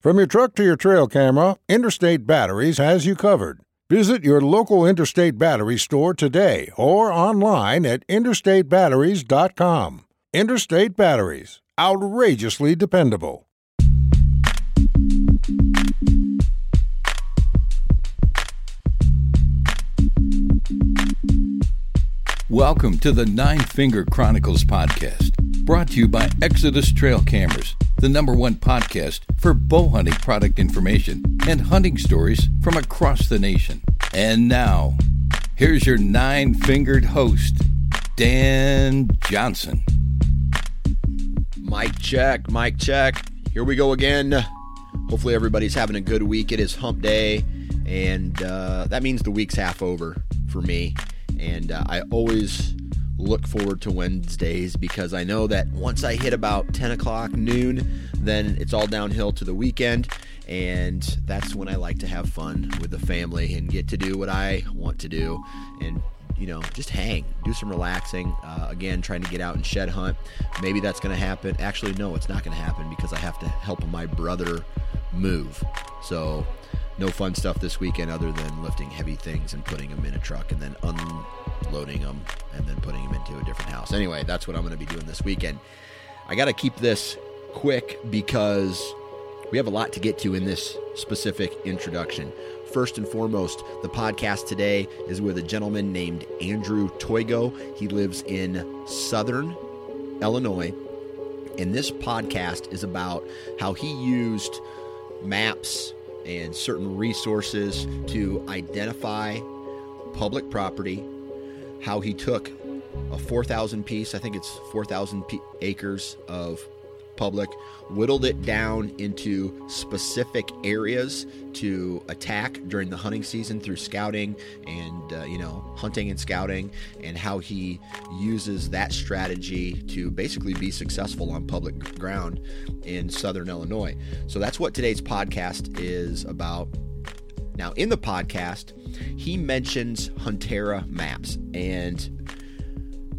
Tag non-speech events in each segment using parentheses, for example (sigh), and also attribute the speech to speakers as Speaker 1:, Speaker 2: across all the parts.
Speaker 1: From your truck to your trail camera, Interstate Batteries has you covered. Visit your local Interstate Battery store today or online at interstatebatteries.com. Interstate Batteries, outrageously dependable.
Speaker 2: Welcome to the Nine Finger Chronicles podcast, brought to you by Exodus Trail Cameras, the number one podcast for bow hunting product information and hunting stories from across the nation. And now, here's your nine fingered host, Dan Johnson.
Speaker 3: Mic check, mic check. Here we go again. Hopefully, everybody's having a good week. It is hump day, and uh, that means the week's half over for me and uh, I always look forward to Wednesdays because I know that once I hit about 10 o'clock noon, then it's all downhill to the weekend. And that's when I like to have fun with the family and get to do what I want to do and, you know, just hang, do some relaxing. Uh, again, trying to get out and shed hunt. Maybe that's going to happen. Actually, no, it's not going to happen because I have to help my brother move. So no fun stuff this weekend other than lifting heavy things and putting them in a truck and then unloading them and then putting them into a different house. Anyway, that's what I'm going to be doing this weekend. I got to keep this quick because we have a lot to get to in this specific introduction. First and foremost, the podcast today is with a gentleman named Andrew Toigo. He lives in southern Illinois. And this podcast is about how he used maps and certain resources to identify public property, how he took a 4,000 piece, I think it's 4,000 acres of public, whittled it down into specific areas to attack during the hunting season through scouting and uh, you know hunting and scouting, and how he uses that strategy to basically be successful on public ground in southern Illinois. So that's what today's podcast is about. Now, in the podcast, he mentions Huntera maps and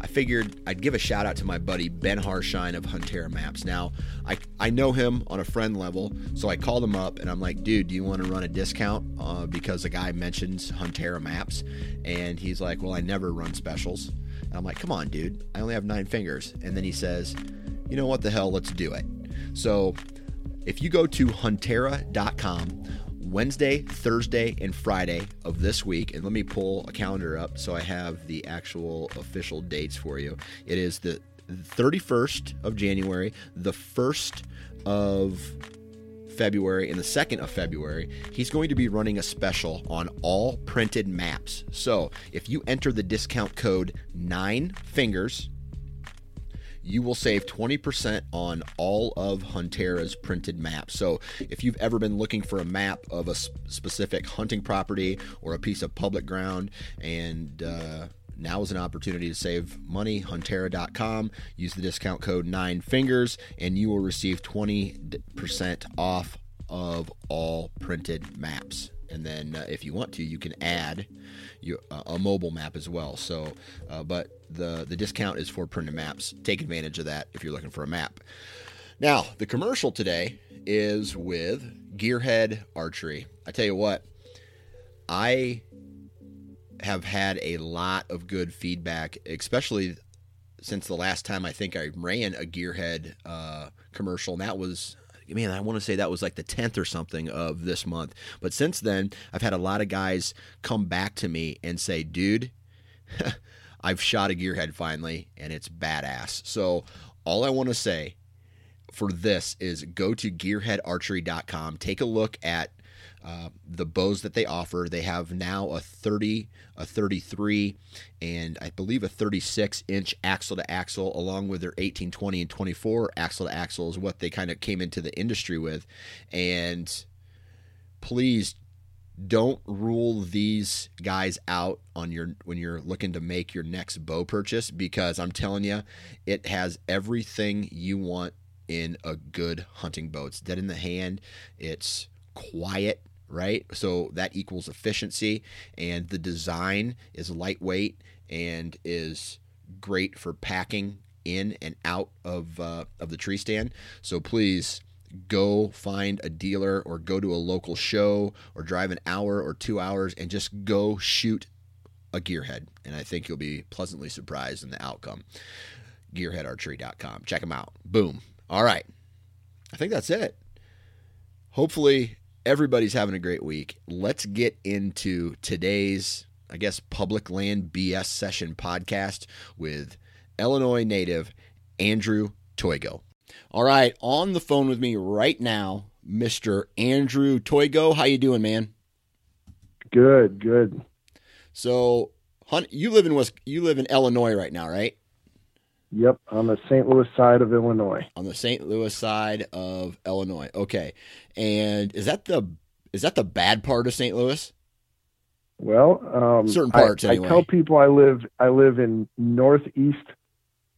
Speaker 3: I figured I'd give a shout out to my buddy Ben Harshine of Huntera Maps. Now, I, I know him on a friend level, so I called him up and I'm like, dude, do you want to run a discount? Uh, because the guy mentions Huntera Maps. And he's like, well, I never run specials. And I'm like, come on, dude, I only have nine fingers. And then he says, you know what the hell, let's do it. So if you go to huntera.com, Wednesday, Thursday, and Friday of this week. And let me pull a calendar up so I have the actual official dates for you. It is the 31st of January, the 1st of February and the 2nd of February, he's going to be running a special on all printed maps. So if you enter the discount code 9 fingers, you will save 20% on all of Huntera's printed maps. So, if you've ever been looking for a map of a specific hunting property or a piece of public ground, and uh, now is an opportunity to save money. Huntera.com. Use the discount code Nine Fingers, and you will receive 20% off of all printed maps and then uh, if you want to, you can add your, uh, a mobile map as well. So, uh, but the the discount is for printed maps. Take advantage of that if you're looking for a map. Now, the commercial today is with Gearhead Archery. I tell you what, I have had a lot of good feedback, especially since the last time I think I ran a Gearhead uh, commercial, and that was man, I want to say that was like the 10th or something of this month. But since then, I've had a lot of guys come back to me and say, dude, (laughs) I've shot a gearhead finally, and it's badass. So all I want to say for this is go to gearheadarchery.com, take a look at uh, the bows that they offer. They have now a 30, a 33, and I believe a 36 inch axle to axle, along with their 18, 20, and 24 axle to axle is what they kind of came into the industry with. And please don't rule these guys out on your when you're looking to make your next bow purchase because I'm telling you, it has everything you want in a good hunting bow. It's dead in the hand. It's quiet right? So that equals efficiency, and the design is lightweight and is great for packing in and out of uh, of the tree stand. So please go find a dealer or go to a local show or drive an hour or two hours and just go shoot a gearhead. And I think you'll be pleasantly surprised in the outcome. Gearheadarchery.com. Check them out. Boom. All right. I think that's it. Hopefully, everybody's having a great week. Let's get into today's, I guess, public land BS session podcast with Illinois native Andrew Toigo. All right, on the phone with me right now, Mr. Andrew Toigo. How you doing, man?
Speaker 4: Good, good.
Speaker 3: So, Hunt, you live in West, you live in Illinois right now, right?
Speaker 4: Yep, on the St. Louis side of Illinois.
Speaker 3: On the St. Louis side of Illinois. Okay. And is that the is that the bad part of St. Louis?
Speaker 4: Well, um,
Speaker 3: certain parts.
Speaker 4: I,
Speaker 3: anyway.
Speaker 4: I tell people I live I live in northeast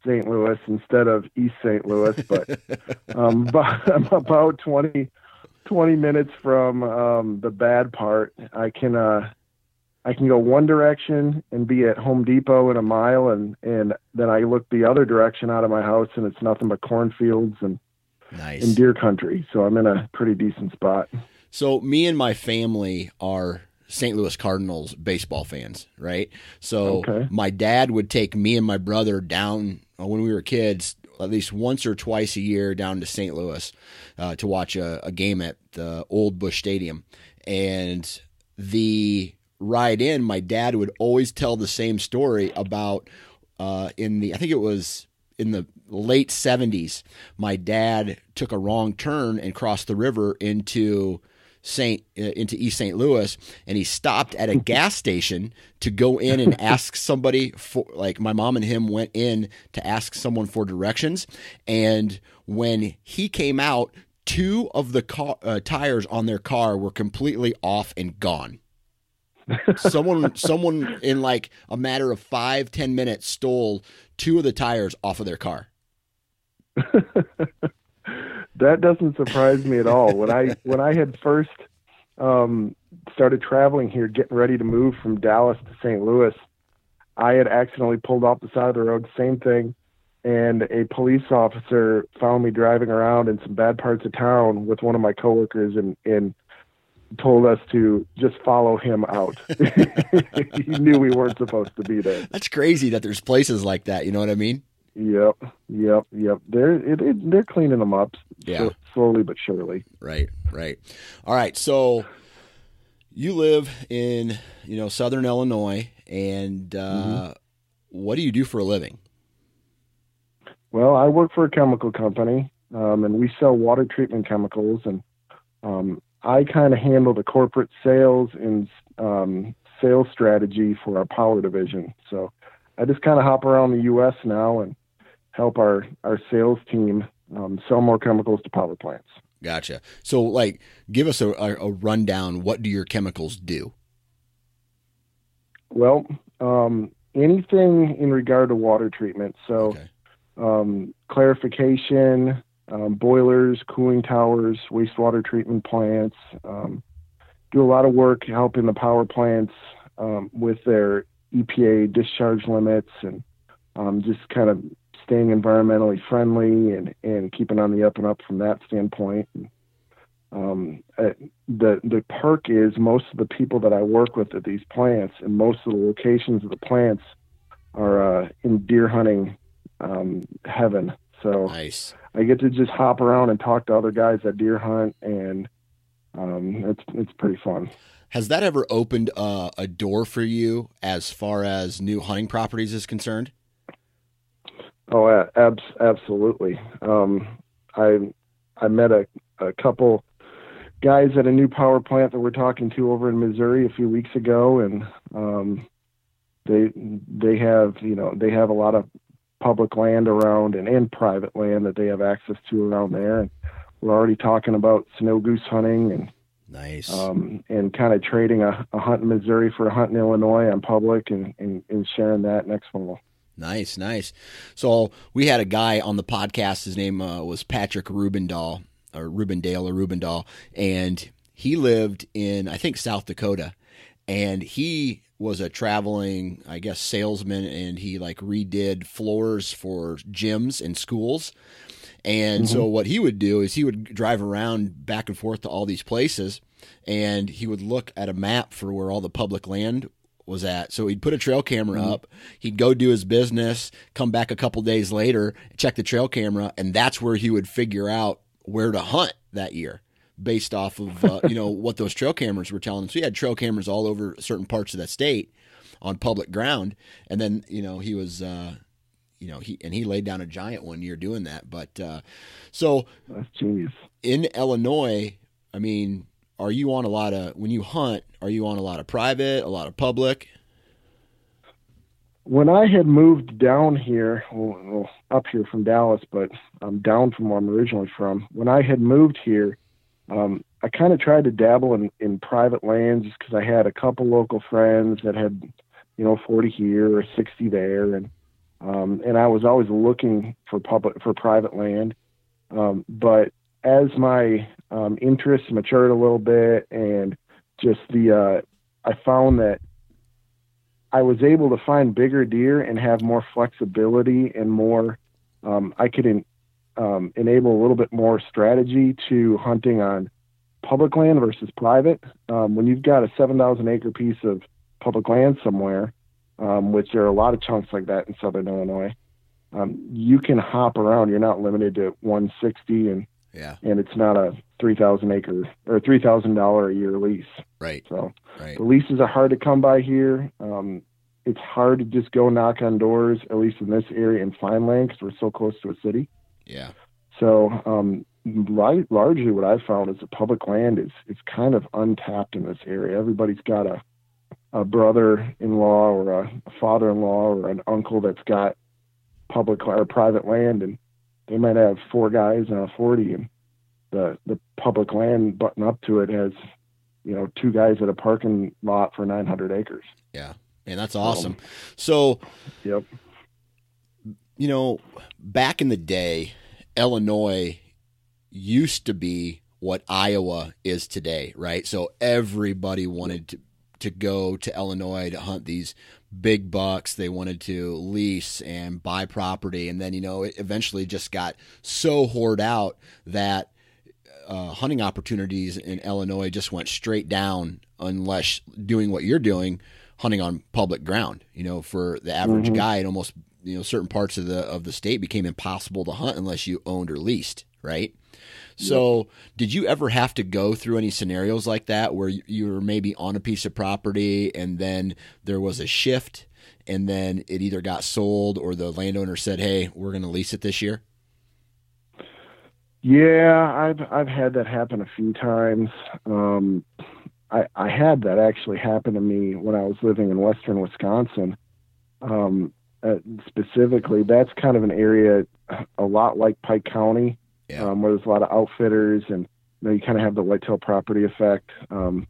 Speaker 4: St. Louis instead of East St. Louis, but (laughs) um, (laughs) I'm about 20, 20 minutes from um, the bad part. I can uh, I can go one direction and be at Home Depot in a mile, and and then I look the other direction out of my house, and it's nothing but cornfields and
Speaker 3: nice.
Speaker 4: in deer country. So I'm in a pretty decent spot.
Speaker 3: So me and my family are St. Louis Cardinals baseball fans, right? So
Speaker 4: Okay.
Speaker 3: my dad would take me and my brother down uh, when we were kids, at least once or twice a year, down to St. Louis uh, to watch a, a game at the old Busch Stadium, and the ride in, my dad would always tell the same story about uh, in the I think it was in the late 70s my dad took a wrong turn and crossed the river into Saint uh, into East St. Louis and he stopped at a (laughs) gas station to go in and ask somebody for like my mom and him went in to ask someone for directions and when he came out two of the car, uh, tires on their car were completely off and gone someone someone in like a matter of five ten minutes stole two of the tires off of their car (laughs)
Speaker 4: that doesn't surprise me at all. When I when I had first um, started traveling here, getting ready to move from Dallas to St. Louis, I had accidentally pulled off the side of the road. Same thing, and a police officer found me driving around in some bad parts of town with one of my coworkers, and told us to just follow him out. (laughs) (laughs) he knew we weren't supposed to be there.
Speaker 3: that's crazy that there's places like that you know what i mean
Speaker 4: Yep, yep, yep. They're it, it, they're cleaning them up,
Speaker 3: Yeah.
Speaker 4: so- slowly but surely.
Speaker 3: right right all right so you live in you know southern illinois and uh, what do you do for a living
Speaker 4: Well, I work for a chemical company, um, and we sell water treatment chemicals, and um, I kind of handle the corporate sales and um, sales strategy for our power division. So I just kind of hop around the U.S. now and help our our sales team um, sell more chemicals to power plants.
Speaker 3: gotcha so like give us a, a, rundown what do your chemicals do
Speaker 4: Well, um, anything in regard to water treatment. So.
Speaker 3: okay
Speaker 4: um, clarification, um, boilers, cooling towers, wastewater treatment plants. Um, do a lot of work helping the power plants um, with their EPA discharge limits and um, just kind of staying environmentally friendly and, and keeping on the up and up from that standpoint. And, um, uh, the the perk is most of the people that I work with at these plants and most of the locations of the plants are uh, in deer hunting um, heaven. So
Speaker 3: Nice.
Speaker 4: I get to just hop around and talk to other guys that deer hunt, and um, it's it's pretty fun.
Speaker 3: Has that ever opened uh, a door for you as far as new hunting properties is concerned?
Speaker 4: Oh, a- abs- absolutely. Um, I I met a, a couple guys at a new power plant that we're talking to over in Missouri a few weeks ago, and um, they they have you know they have a lot of public land around and, and private land that they have access to around there. And we're already talking about snow goose hunting and
Speaker 3: Nice.
Speaker 4: um, and kind of trading a, a hunt in Missouri for a hunt in Illinois on public and, and, and sharing that next fall.
Speaker 3: Nice, nice. So we had a guy on the podcast. His name uh, was Patrick Rubendahl, or Rubendale, or Rubendahl, and he lived in I think South Dakota, and he was a traveling, I guess, salesman, and he like redid floors for gyms and schools. And so mm-hmm. what he would do is he would drive around back and forth to all these places and he would look at a map for where all the public land was at. So he'd put a trail camera mm-hmm. up, he'd go do his business, come back a couple days later, check the trail camera, and that's where he would figure out where to hunt that year based off of uh, you know what those trail cameras were telling him. So he had trail cameras all over certain parts of that state on public ground, and then you know he was uh, you know he and he laid down a giant one year doing that. But uh, so
Speaker 4: That's genius.
Speaker 3: in Illinois, I mean, are you on a lot of when you hunt? Are you on a lot of private, a lot of public?
Speaker 4: when I had moved down here, well, up here from Dallas, but I'm down from where I'm originally from. When I had moved here, um, I kind of tried to dabble in, in private lands because I had a couple local friends that had, you know, 40 here or 60 there, and um, and I was always looking for public for private land. Um, but as my um, interests matured a little bit, and just the, uh, I found that I was able to find bigger deer and have more flexibility and more. Um, I could in, um, enable a little bit more strategy to hunting on public land versus private. Um, when you've got a 7,000 acre piece of public land somewhere, um, which there are a lot of chunks like that in southern Illinois, um, you can hop around. You're not limited to 160, and
Speaker 3: Yeah,
Speaker 4: and it's not a 3,000 acre or 3,000 dollar a year lease.
Speaker 3: right,
Speaker 4: So
Speaker 3: right.
Speaker 4: the leases are hard to come by here. Um, it's hard to just go knock on doors, at least in this area, and find land because we're so close to a city.
Speaker 3: Yeah,
Speaker 4: So um, li- largely, what I've found is the public land is is kind of untapped in this area. Everybody's got a a brother-in-law or a father-in-law or an uncle that's got public or private land, and they might have four guys and a forty, and the the public land button up to it has you know two guys at a parking lot for 900 acres.
Speaker 3: yeah, man, that's awesome. So
Speaker 4: Yep.
Speaker 3: You know, back in the day, Illinois used to be what Iowa is today, right? So everybody wanted to to go to Illinois to hunt these big bucks. They wanted to lease and buy property, and then you know it eventually just got so hoard out that uh, hunting opportunities in Illinois just went straight down unless doing what you're doing, hunting on public ground. You know, for the average guy, it almost you know certain parts of the of the state became impossible to hunt unless you owned or leased, right? So, did you ever have to go through any scenarios like that where you- you were maybe on a piece of property and then there was a shift and then it either got sold or the landowner said, "Hey, we're going to lease it this year"?
Speaker 4: Yeah, I've I've had that happen a few times. Um, I I had that actually happen to me when I was living in western Wisconsin. Um, uh, specifically, that's kind of an area a lot like Pike County,
Speaker 3: Yeah.
Speaker 4: um, where there's a lot of outfitters, and you know you kind of have the whitetail property effect. Um,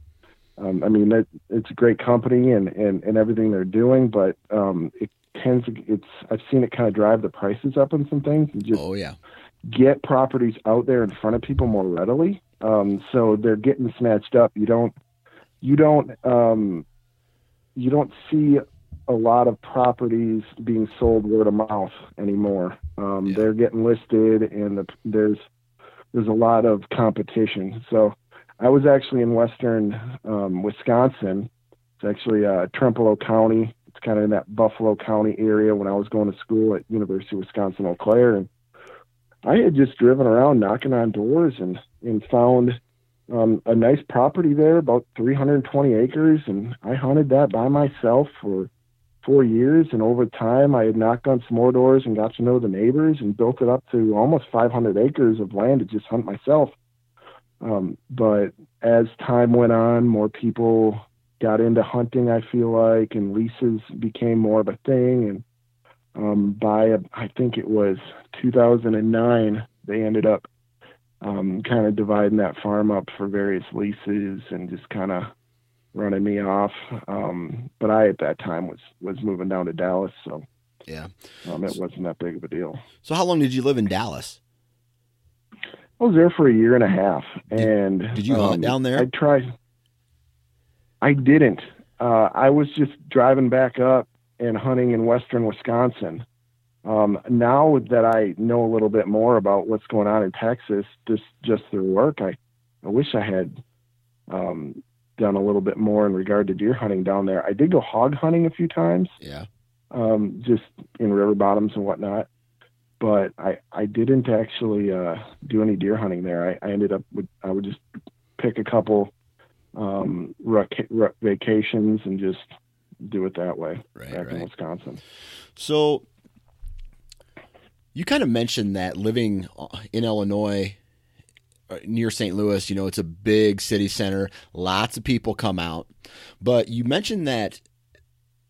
Speaker 4: um, I mean, that it's a great company and, and, and everything they're doing, but um, it tends to it's I've seen it kind of drive the prices up on some things and just
Speaker 3: Oh yeah,
Speaker 4: get properties out there in front of people more readily. Um, so they're getting snatched up. You don't, you don't, um, you don't see a lot of properties being sold word of mouth anymore. Um,
Speaker 3: Yeah.
Speaker 4: They're getting listed, and the, there's there's a lot of competition. So I was actually in western um, Wisconsin. It's actually uh, Trempealeau County. It's kind of in that Buffalo County area when I was going to school at University of Wisconsin Eau Claire, and I had just driven around knocking on doors and and found um, a nice property there, about 320 acres, and I hunted that by myself for four years. And over time, I had knocked on some more doors and got to know the neighbors and built it up to almost 500 acres of land to just hunt myself. Um, but as time went on, more people got into hunting. I feel like, and leases became more of a thing. And um, by I think it was 2009, they ended up um, kind of dividing that farm up for various leases and just kind of running me off. Um, but I at that time was was moving down to Dallas, so
Speaker 3: Yeah.
Speaker 4: um, it wasn't that big of a deal.
Speaker 3: So how long did you live in Dallas?
Speaker 4: I was there for a year and a half, and
Speaker 3: did you hunt
Speaker 4: um,
Speaker 3: down there?
Speaker 4: I tried. I didn't. Uh, I was just driving back up and hunting in western Wisconsin. Um, now that I know a little bit more about what's going on in Texas, just just through work, I I wish I had um, done a little bit more in regard to deer hunting down there. I did go hog hunting a few times,
Speaker 3: Yeah.
Speaker 4: um, just in river bottoms and whatnot. But I, I didn't actually uh, do any deer hunting there. I, I ended up with I would just pick a couple um, rec- rec- vacations and just do it that way
Speaker 3: Right,
Speaker 4: back in. Wisconsin.
Speaker 3: So you kind of mentioned that living in Illinois uh, near St. Louis, you know, it's a big city center, lots of people come out. But you mentioned that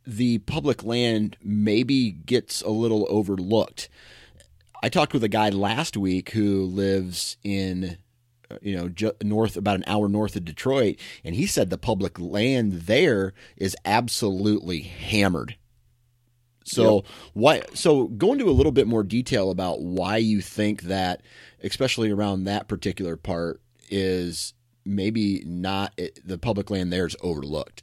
Speaker 3: the public land maybe gets a little overlooked. I talked with a guy last week who lives in uh, you know north about an hour north of Detroit and he said the public land there is absolutely hammered. So why? So go into a little bit more detail about why you think that, especially around that particular part, is maybe not it, the public land there is overlooked.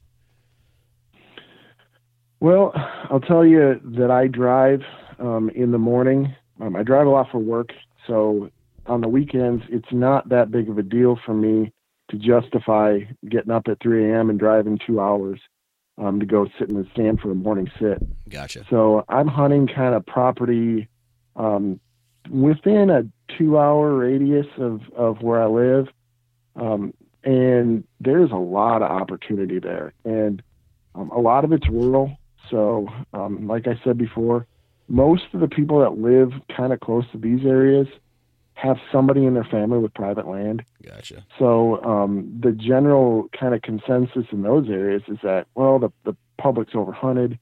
Speaker 4: Well, I'll tell you that I drive um, in the morning. Um, I drive a lot for work, so on the weekends it's not that big of a deal for me to justify getting up at 3 a.m. and driving two hours um, to go sit in the stand for a morning sit.
Speaker 3: Gotcha.
Speaker 4: So I'm hunting kind of property um, within a two-hour radius of of where I live, um, and there's a lot of opportunity there, and um, a lot of it's rural. So, um, like I said before, most of the people that live kind of close to these areas have somebody in their family with private land.
Speaker 3: Gotcha.
Speaker 4: So um, the general kind of consensus in those areas is that well, the the public's overhunted,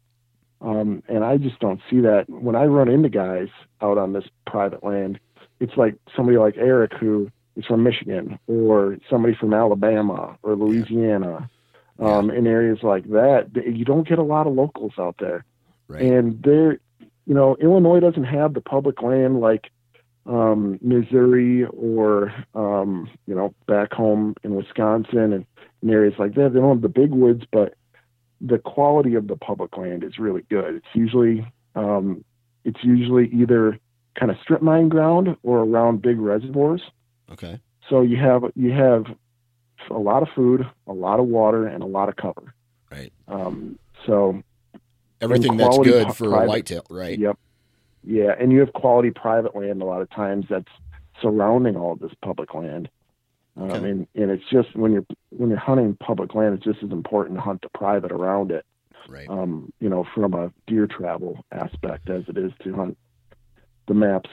Speaker 4: um, and I just don't see that. When I run into guys out on this private land, it's like somebody like Eric who is from Michigan, or somebody from Alabama or Louisiana, um, in areas like that. You don't get a lot of locals out there,
Speaker 3: Right.
Speaker 4: and there, you know, Illinois doesn't have the public land like um, Missouri or um, you know back home in Wisconsin and areas like that. They don't have the big woods, but the quality of the public land is really good. It's usually um, it's usually either kind of strip mine ground or around big reservoirs.
Speaker 3: okay.
Speaker 4: So you have you have a lot of food, a lot of water, and a lot of cover.
Speaker 3: Right.
Speaker 4: Um, so
Speaker 3: Everything that's good for a
Speaker 4: private-
Speaker 3: whitetail, right?
Speaker 4: Yep. Yeah, and you have quality private land a lot of times that's surrounding all of this public land. Um,
Speaker 3: Okay.
Speaker 4: and, and it's just when you're when you're hunting public land, it's just as important to hunt the private around it.
Speaker 3: Right.
Speaker 4: Um, you know, from a deer travel aspect as it is to hunt the maps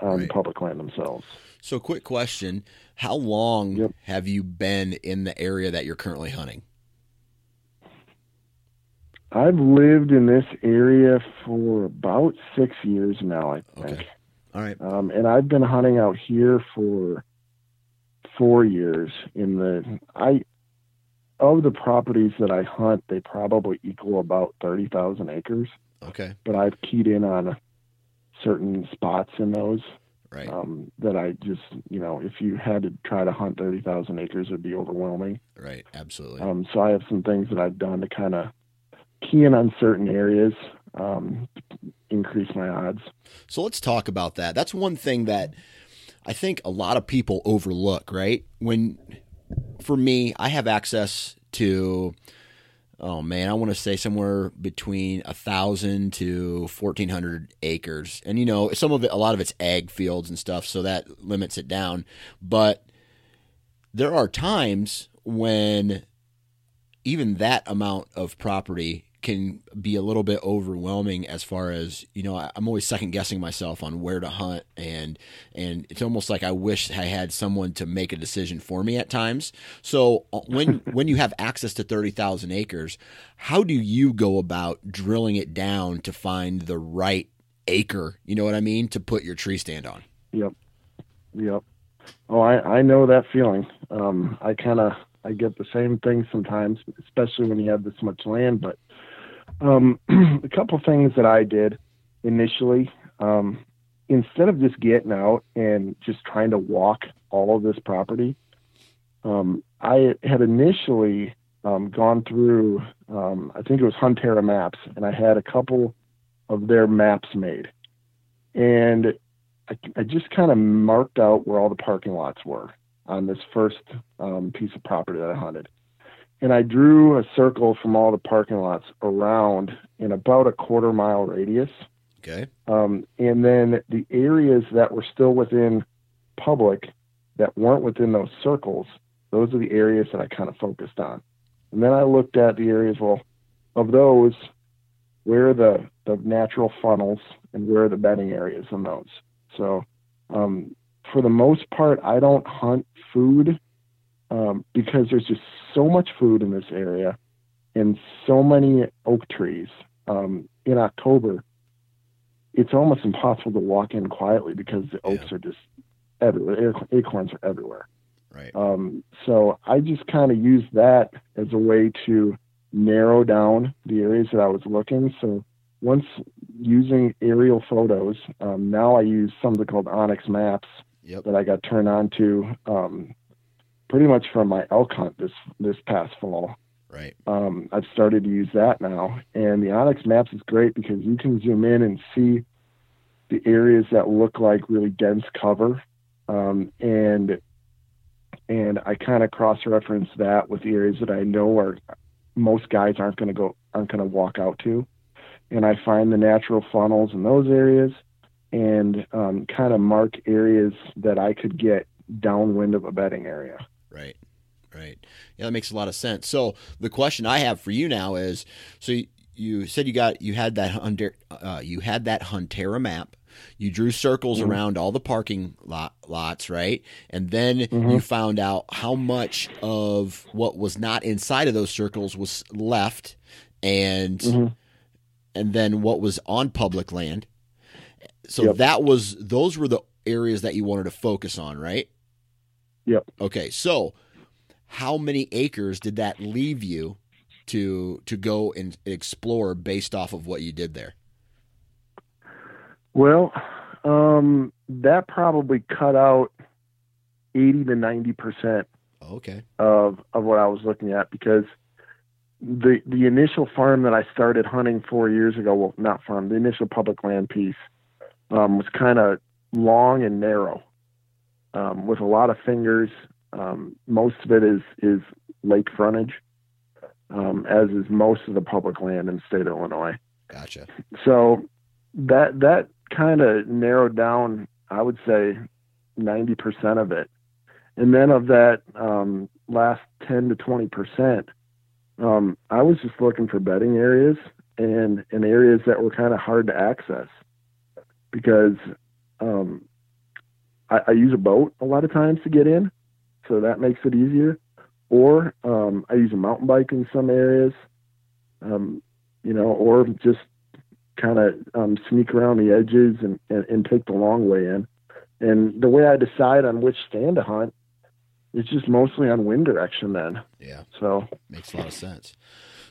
Speaker 4: on
Speaker 3: Right.
Speaker 4: public land themselves.
Speaker 3: So, quick question: How long
Speaker 4: Yep.
Speaker 3: have you been in the area that you're currently hunting?
Speaker 4: I've lived in this area for about six years now, I think.
Speaker 3: Okay. All right.
Speaker 4: Um, and I've been hunting out here for four years. In the I of the properties that I hunt, they probably equal about thirty thousand acres.
Speaker 3: Okay.
Speaker 4: But I've keyed in on certain spots in those
Speaker 3: Right.
Speaker 4: um, that I just you know if you had to try to hunt thirty thousand acres, it'd be overwhelming.
Speaker 3: right. Absolutely.
Speaker 4: Um, so I have some things that I've done to kind of key in on certain areas, um, increase my odds.
Speaker 3: So let's talk about that. That's one thing that I think a lot of people overlook, right? When, for me, I have access to oh man, I want to say somewhere between a thousand to fourteen hundred acres, and you know, some of it, a lot of it's ag fields and stuff, so that limits it down. But there are times when even that amount of property can be a little bit overwhelming as far as you know i'm always second guessing myself on where to hunt and and it's almost like i wish i had someone to make a decision for me at times. So uh, when (laughs) when you have access to 30,000 acres how do you go about drilling it down to find the right acre you know what i mean to put your tree stand on?
Speaker 4: Yep. Yep. Oh i i know that feeling. Um i kind of I get the same thing sometimes, especially when you have this much land. But um, (clears throat) a couple things that I did initially, um, instead of just getting out and just trying to walk all of this property, um, I had initially um, gone through, um, I think it was Huntera Maps, and I had a couple of their maps made. And I, I just kind of marked out where all the parking lots were on this first um, piece of property that I hunted and I drew a circle from all the parking lots around in about a quarter mile radius.
Speaker 3: Okay.
Speaker 4: Um, and then the areas that were still within public that weren't within those circles, those are the areas that I kind of focused on. And then I looked at the areas, well, of those, where are the, the natural funnels and where are the bedding areas in those? So, um, for the most part, I don't hunt food um, because there's just so much food in this area and so many oak trees. Um, in October, it's almost impossible to walk in quietly because the oaks yeah. are just everywhere. Acorns are everywhere.
Speaker 3: Right.
Speaker 4: Um, so I just kind of used that as a way to narrow down the areas that I was looking. So once using aerial photos, um, now I use something called onX Maps
Speaker 3: yep.
Speaker 4: that I got turned on to um, pretty much from my elk hunt this this past fall.
Speaker 3: Right.
Speaker 4: Um, I've started to use that now, and the onX Maps is great because you can zoom in and see the areas that look like really dense cover, um, and and I kind of cross reference that with the areas that I know are most guys aren't going to go aren't going to walk out to, and I find the natural funnels in those areas, and um, kind of mark areas that I could get downwind of a bedding area.
Speaker 3: Right. Right. Yeah, that makes a lot of sense. So the question I have for you now is: so you, you said you got you had that Hunter, uh, you had that Huntera map. You drew circles mm-hmm. around all the parking lot, lots, right? And then mm-hmm. you found out how much of what was not inside of those circles was left, and mm-hmm. and then what was on public land. So yep. that was those were the areas that you wanted to focus on, right?
Speaker 4: Yep.
Speaker 3: Okay, so how many acres did that leave you to to go and explore based off of what you did there?
Speaker 4: Well, um, that probably cut out eighty to ninety percent.
Speaker 3: Okay.
Speaker 4: Of of what I was looking at because the the initial farm that I started hunting four years ago, well, not farm, the initial public land piece, um, was kind of long and narrow um, with a lot of fingers. Um, most of it is is lake frontage, um, as is most of the public land in the state of Illinois.
Speaker 3: Gotcha.
Speaker 4: So that that kind of narrowed down, I would say, ninety percent of it, and then of that um, last ten to twenty percent, um, I was just looking for bedding areas and and areas that were kind of hard to access because um, I, I, use a boat a lot of times to get in, so that makes it easier. Or um, I use a mountain bike in some areas, um, you know, or just kind of um, sneak around the edges and, and, and take the long way in. And the way I decide on which stand to hunt is just mostly on wind direction then.
Speaker 3: Yeah.
Speaker 4: So
Speaker 3: makes a lot of sense.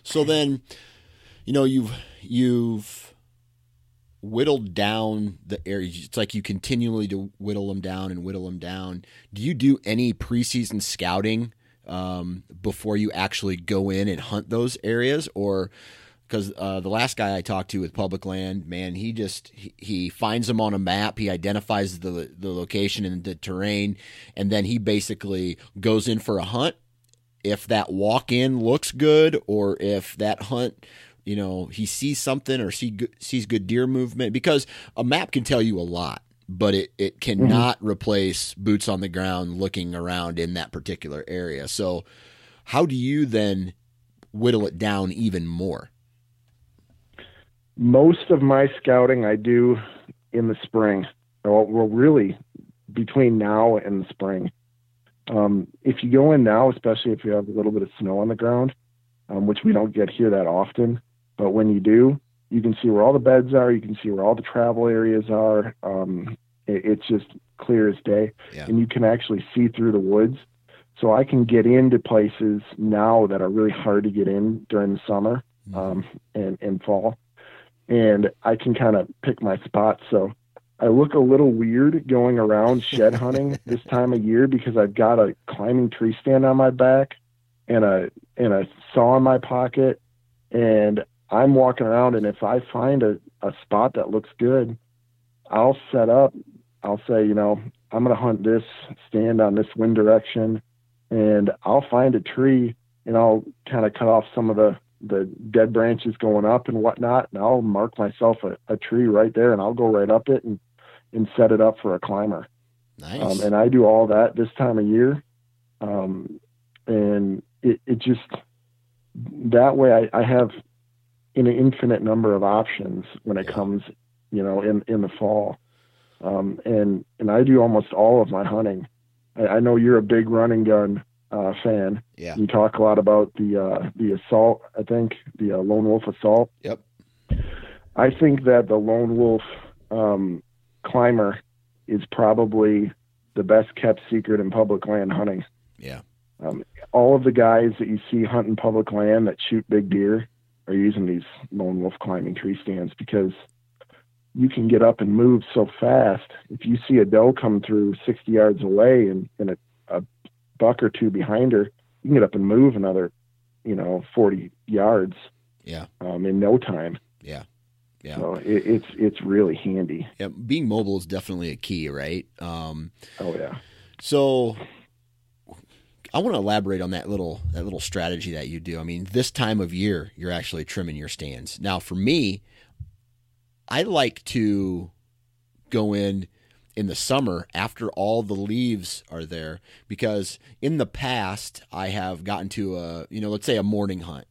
Speaker 3: So then, you know, you've you've whittled down the areas. It's like you continually to whittle them down and whittle them down. Do you do any preseason scouting um, before you actually go in and hunt those areas, or because uh, the last guy I talked to with public land, man, he just he, he, finds them on a map, he identifies the the location and the terrain, and then he basically goes in for a hunt if that walk in looks good or if that hunt you know he sees something or see sees good deer movement because a map can tell you a lot but it, it cannot mm-hmm. replace boots on the ground looking around in that particular area. So how do you then whittle it down even more?
Speaker 4: Most of my scouting i do in the spring well, well really between now and the spring. Um, if you go in now especially if you have a little bit of snow on the ground um, which we don't get here that often but when you do, you can see where all the beds are. You can see where all the travel areas are. Um, it, it's just clear as day, yeah. and you can actually see through the woods. So I can get into places now that are really hard to get in during the summer mm-hmm. um, and, and fall, and I can kind of pick my spots. So I look a little weird going around (laughs) shed hunting this time of year because I've got a climbing tree stand on my back and a and a saw in my pocket and I'm walking around, and if I find a, a spot that looks good, I'll set up. I'll say, you know, I'm going to hunt this stand on this wind direction, and I'll find a tree and I'll kind of cut off some of the the dead branches going up and whatnot, and I'll mark myself a, a tree right there, and I'll go right up it and and set it up for a climber.
Speaker 3: Nice.
Speaker 4: Um, and I do all that this time of year, um, and it, it just that way I, I have an infinite number of options when it comes, you know, in in the fall. Um, and and I do almost all of my hunting. I, I know you're a big running gun uh, fan.
Speaker 3: Yeah.
Speaker 4: You talk a lot about the uh, the assault. I think the uh, lone wolf assault.
Speaker 3: Yep.
Speaker 4: I think that the lone wolf um, climber is probably the best kept secret in public land hunting.
Speaker 3: Yeah.
Speaker 4: Um, all of the guys that you see hunting public land that shoot big deer, are using these lone wolf climbing tree stands because you can get up and move so fast. If you see a doe come through 60 yards away and, and a, a buck or two behind her, you can get up and move another, you know, 40 yards.
Speaker 3: Yeah.
Speaker 4: Um, in no time.
Speaker 3: Yeah. Yeah.
Speaker 4: So it, it's it's really handy.
Speaker 3: Yeah, being mobile is definitely a key, right? Um,
Speaker 4: oh yeah.
Speaker 3: So I want to elaborate on that little that little strategy that you do. I mean, this time of year, you're actually trimming your stands. Now, for me, I like to go in in the summer after all the leaves are there because in the past I have gotten to a, you know, let's say a morning hunt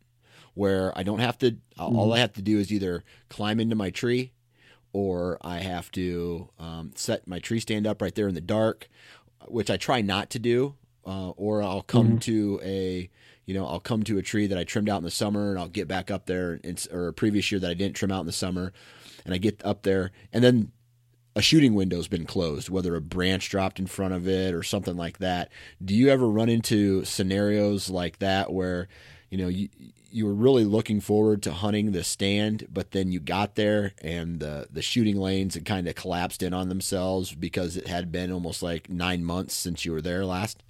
Speaker 3: where I don't have to mm-hmm. all I have to do is either climb into my tree or I have to um, set my tree stand up right there in the dark, which I try not to do uh, or I'll come mm-hmm. to a you know I'll come to a tree that I trimmed out in the summer and I'll get back up there and, or a previous year that I didn't trim out in the summer and I get up there and then a shooting window's been closed whether a branch dropped in front of it or something like that do you ever run into scenarios like that where you know you you were really looking forward to hunting the stand but then you got there and the the shooting lanes had kind of collapsed in on themselves because it had been almost like 9 months since you were there last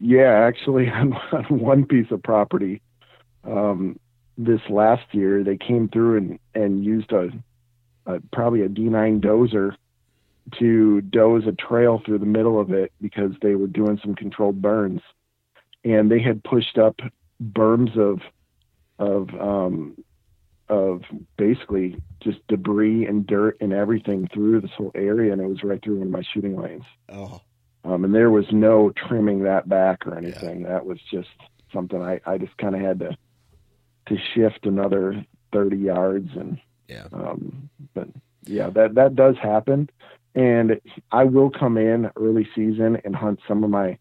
Speaker 4: yeah, actually, (laughs) on, on one piece of property, um, this last year they came through and and used a, a probably a D9 dozer to doze a trail through the middle of it because they were doing some controlled burns, and they had pushed up berms of of um, of basically just debris and dirt and everything through this whole area, and it was right through one of my shooting lanes.
Speaker 3: Oh.
Speaker 4: Um, and there was no trimming that back or anything. Yeah. That was just something I, I just kind of had to to shift another 30 yards and
Speaker 3: yeah.
Speaker 4: Um, but yeah, that that does happen, and I will come in early season and hunt some of my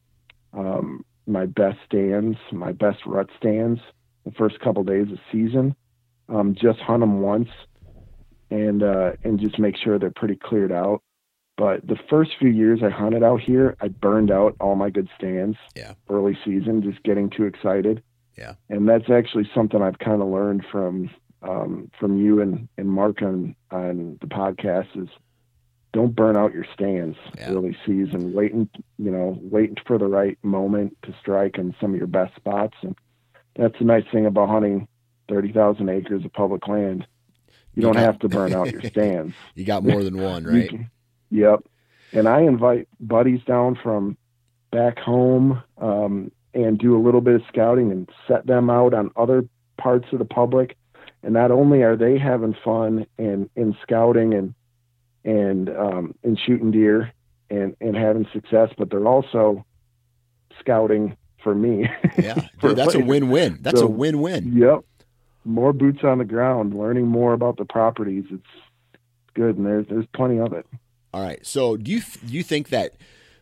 Speaker 4: um, my best stands, my best rut stands, the first couple of days of season. Um, just hunt them once, and uh, and just make sure they're pretty cleared out. But the first few years I hunted out here, I burned out all my good stands.
Speaker 3: Yeah.
Speaker 4: Early season, just getting too excited.
Speaker 3: Yeah.
Speaker 4: And that's actually something I've kind of learned from um, from you and, and Mark on on the podcast is don't burn out your stands yeah. early season. Waiting, you know, waiting for the right moment to strike in some of your best spots. And that's the nice thing about hunting thirty thousand acres of public land. You, you don't got, have to burn out (laughs) your stands.
Speaker 3: you got more than one, right?
Speaker 4: Yep. And I invite buddies down from back home, um, and do a little bit of scouting and set them out on other parts of the public. And not only are they having fun and in scouting and and um, and shooting deer and and having success, but they're also scouting for me.
Speaker 3: Yeah, (laughs) dude, that's a win-win. That's
Speaker 4: So-
Speaker 3: a win-win.
Speaker 4: Yep. More boots on the ground, learning more about the properties. It's good, and there's there's plenty of it.
Speaker 3: All right. So, do you do you think that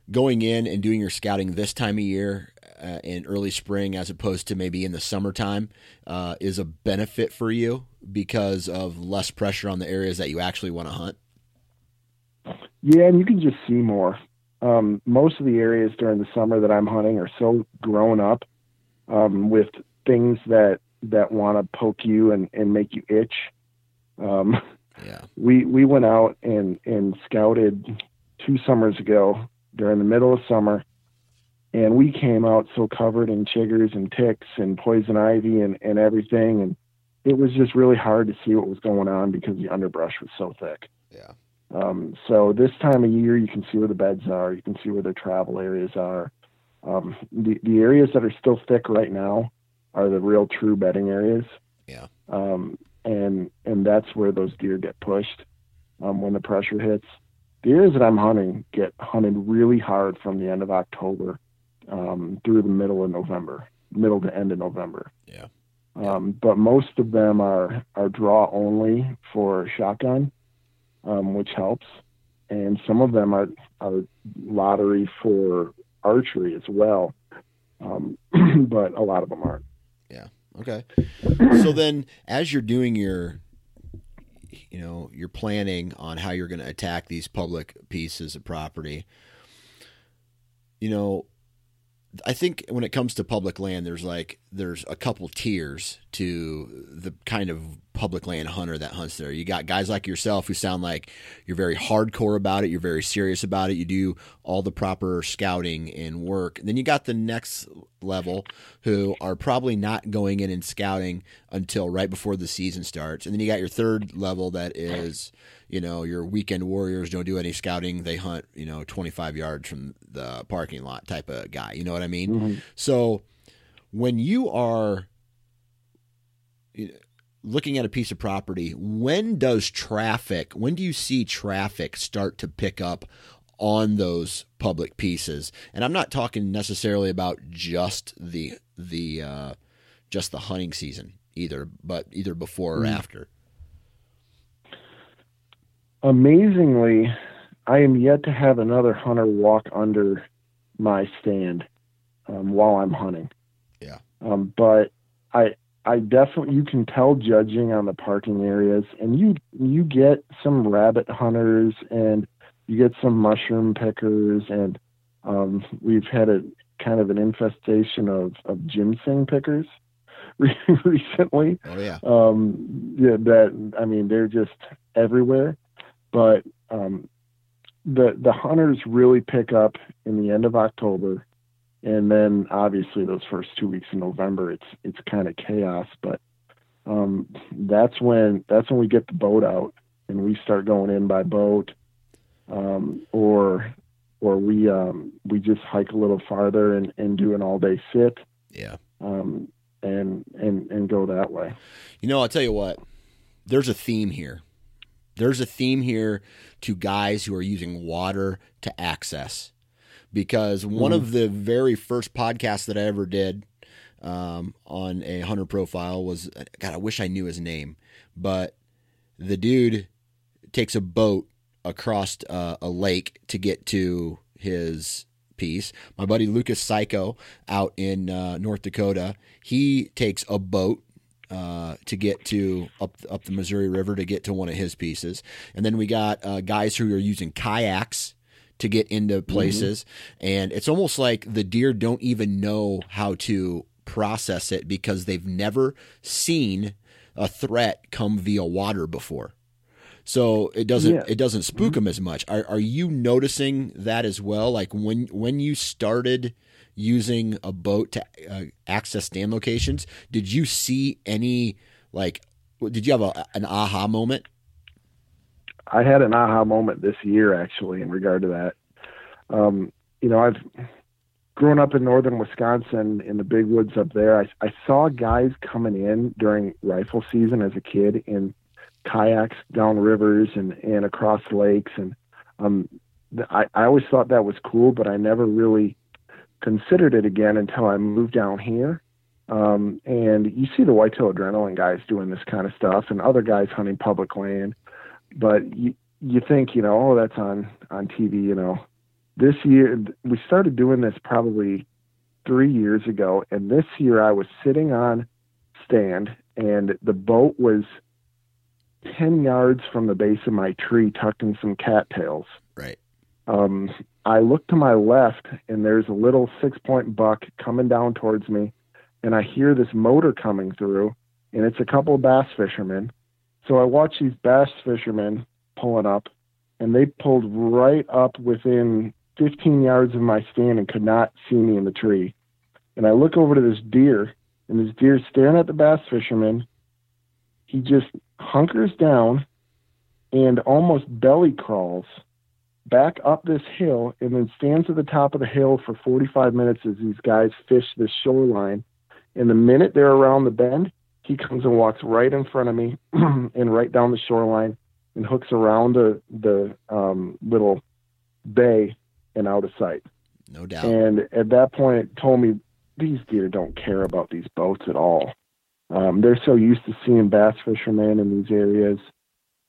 Speaker 3: going in and doing your scouting this time of year uh, in early spring, as opposed to maybe in the summertime, uh, is a benefit for you because of less pressure on the areas that you actually want to hunt?
Speaker 4: Yeah, and you can just see more. Um, most of the areas during the summer that I'm hunting are so grown up um, with things that that want to poke you and, and make you itch. Um, (laughs)
Speaker 3: Yeah.
Speaker 4: we we went out and and scouted two summers ago during the middle of summer and we came out so covered in chiggers and ticks and poison ivy and and everything and it was just really hard to see what was going on because the underbrush was so thick
Speaker 3: Yeah.
Speaker 4: um, so this time of year you can see where the beds are you can see where the travel areas are um, the, the areas that are still thick right now are the real true bedding areas
Speaker 3: Yeah.
Speaker 4: um, and and that's where those deer get pushed um, when the pressure hits. The areas that I'm hunting get hunted really hard from the end of October um, through the middle of November, middle to end of November.
Speaker 3: Yeah.
Speaker 4: Um, but most of them are are draw only for shotgun, um, which helps, and some of them are are lottery for archery as well. Um, (clears throat) but a lot of them aren't.
Speaker 3: Okay. so then, as you're doing your, you know, you're planning on how you're going to attack these public pieces of property. You know, I think when it comes to public land, there's like there's a couple tiers to the kind of public land hunter that hunts there. You got guys like yourself who sound like you're very hardcore about it, you're very serious about it, you do all the proper scouting and work. And then you got the next level who are probably not going in and scouting until right before the season starts. And then you got your third level that is, you know, your weekend warriors don't do any scouting. They hunt, you know, 25 yards from the parking lot type of guy. You know what I mean?
Speaker 4: Mhm.
Speaker 3: So when you are looking at a piece of property, when does traffic, when do you see traffic start to pick up on those public pieces? And I'm not talking necessarily about just the the uh, just the hunting season either, but either before or
Speaker 4: Mm.
Speaker 3: after.
Speaker 4: Amazingly, I am yet to have another hunter walk under my stand um, while I'm hunting.
Speaker 3: Yeah.
Speaker 4: Um, but I I definitely you can tell judging on the parking areas, and you you get some rabbit hunters and you get some mushroom pickers, and um, we've had a kind of an infestation of of ginseng pickers (laughs) recently
Speaker 3: Oh yeah.
Speaker 4: um yeah, that i mean they're just everywhere but um the the hunters really pick up in the end of october and then obviously those first two weeks in november it's it's kind of chaos but um that's when that's when we get the boat out and we start going in by boat um or or we um we just hike a little farther and and do an all day sit
Speaker 3: Yeah.
Speaker 4: um and and and go that way
Speaker 3: You know, I'll tell you what. There's a theme here. There's a theme here to guys who are using water to access. Because one of the very first podcasts that I ever did um, on a hunter profile was God. I wish I knew his name, but the dude takes a boat across uh, a lake to get to his piece. My buddy Lucas Psycho out in uh, North Dakota, he takes a boat uh, to get to up up the Missouri River to get to one of his pieces, and then we got uh, guys who are using kayaks to get into places, and it's almost like the deer don't even know how to process it because they've never seen a threat come via water before. So it doesn't
Speaker 4: Yeah.
Speaker 3: it doesn't spook them as much. Are are you noticing that as well? Like when when you started using a boat to uh, access stand locations, did you see any like did you have a, an aha moment?
Speaker 4: I had an aha moment this year actually in regard to that. Um, you know, I've grown up in northern Wisconsin in the big woods up there, I, I saw guys coming in during rifle season as a kid in kayaks down rivers and, and across lakes. And um, I, I always thought that was cool, but I never really considered it again until I moved down here. Um, and you see the whitetail adrenaline guys doing this kind of stuff and other guys hunting public land. But you, you think, you know, oh, that's on, on TV, you know, this year we started doing this probably three years ago and this year i was sitting on stand and the boat was 10 yards from the base of my tree tucked in some cattails
Speaker 3: right
Speaker 4: um, i look to my left and there's a little six point buck coming down towards me and i hear this motor coming through and it's a couple of bass fishermen so i watch these bass fishermen pulling up and they pulled right up within 15 yards of my stand and could not see me in the tree. And I look over to this deer, and this deer staring at the bass fisherman. He just hunkers down and almost belly crawls back up this hill and then stands at the top of the hill for 45 minutes as these guys fish this shoreline. And the minute they're around the bend, he comes and walks right in front of me (clears throat) and right down the shoreline and hooks around the the um, little bay and out of sight.
Speaker 3: No doubt.
Speaker 4: And at that point, it told me these deer don't care about these boats at all. Um, they're so used to seeing bass fishermen in these areas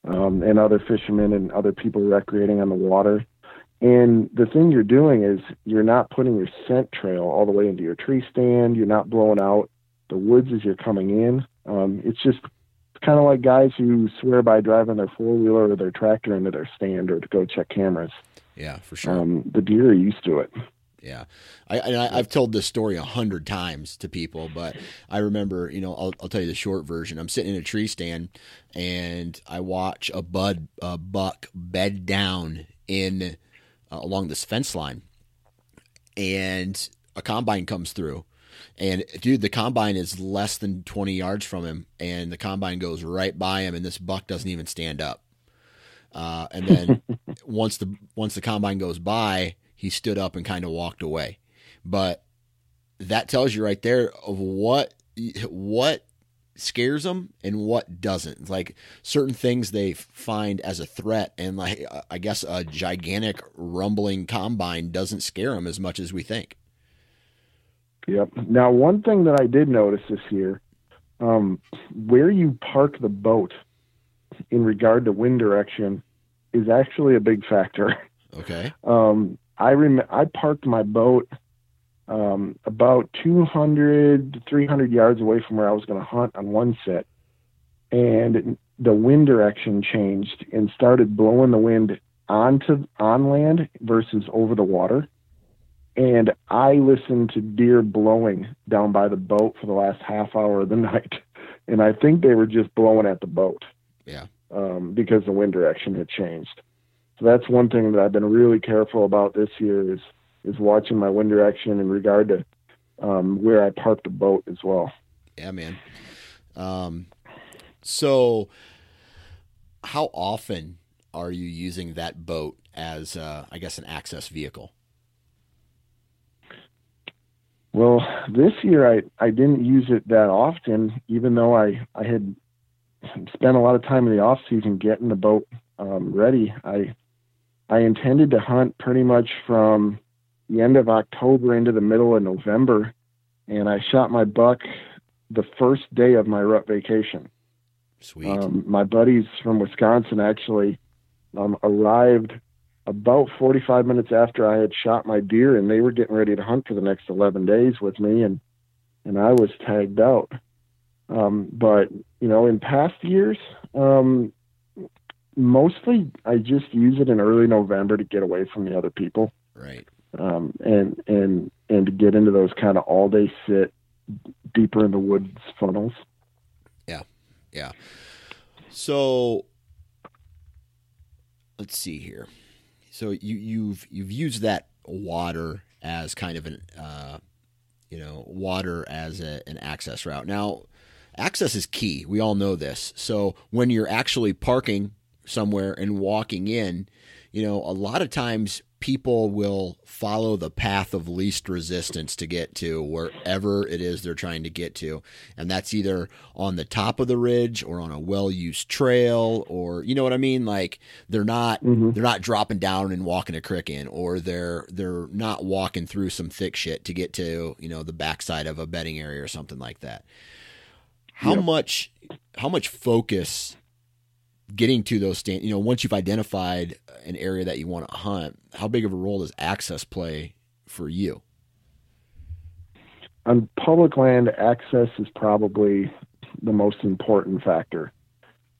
Speaker 4: um, and other fishermen and other people recreating on the water. And the thing you're doing is you're not putting your scent trail all the way into your tree stand. You're not blowing out the woods as you're coming in. Um, it's just kind of like guys who swear by driving their four wheeler or their tractor into their stand or to go check cameras.
Speaker 3: Yeah, for sure.
Speaker 4: Um, the deer are used to it.
Speaker 3: Yeah, I, I have told this story a hundred times to people, but I remember, you know, I'll, I'll tell you the short version. I'm sitting in a tree stand, and I watch a bud a buck bed down in uh, along this fence line, and a combine comes through, and dude, the combine is less than 20 yards from him, and the combine goes right by him, and this buck doesn't even stand up. Uh, and then (laughs) once the once the combine goes by, he stood up and kind of walked away. But that tells you right there of what what scares them and what doesn't. Like certain things they find as a threat, and like I guess a gigantic rumbling combine doesn't scare them as much as we think.
Speaker 4: Yep. Now, one thing that I did notice this year, um, where you park the boat in regard to wind direction is actually a big factor.
Speaker 3: Okay. (laughs)
Speaker 4: Um, I rem- I parked my boat um, about 200 to 300 yards away from where I was going to hunt on one set, and the wind direction changed and started blowing the wind onto on land versus over the water. And I listened to deer blowing down by the boat for the last half hour of the (laughs) night, and I think they were just blowing at the boat.
Speaker 3: Yeah.
Speaker 4: Um, because the wind direction had changed. So that's one thing that I've been really careful about this year is is watching my wind direction in regard to um, where I park the boat as well.
Speaker 3: Yeah, man. Um, so, how often are you using that boat as, uh, I guess, an access vehicle?
Speaker 4: Well, this year I, I didn't use it that often, even though I, I had spent a lot of time in the off season getting the boat um, ready. I I intended to hunt pretty much from the end of October into the middle of November, and I shot my buck the first day of my rut vacation.
Speaker 3: Sweet.
Speaker 4: Um, my buddies from Wisconsin actually um, arrived about 45 minutes after I had shot my deer, and they were getting ready to hunt for the next 11 days with me, and and I was tagged out. Um, but you know, in past years, um, mostly I just use it in early November to get away from the other people.
Speaker 3: Right.
Speaker 4: Um, and and and to get into those kind of all day sit deeper in the woods funnels.
Speaker 3: Yeah. Yeah. So let's see here. So you you've you've used that water as kind of an uh, you know water as a, an access route. Now, access is key. We all know this. So when you're actually parking somewhere and walking in, you know, a lot of times people will follow the path of least resistance to get to wherever it is they're trying to get to. And that's either on the top of the ridge or on a well-used trail or you know what I mean? Like they're not
Speaker 4: Mhm.
Speaker 3: they're not dropping down and walking a crick in or they're they're not walking through some thick shit to get to, you know, the backside of a bedding area or something like that. How
Speaker 4: Yep.
Speaker 3: much how much focus getting to those stand you know once you've identified an area that you want to hunt how big of a role does access play for you
Speaker 4: on public land, access is probably the most important factor.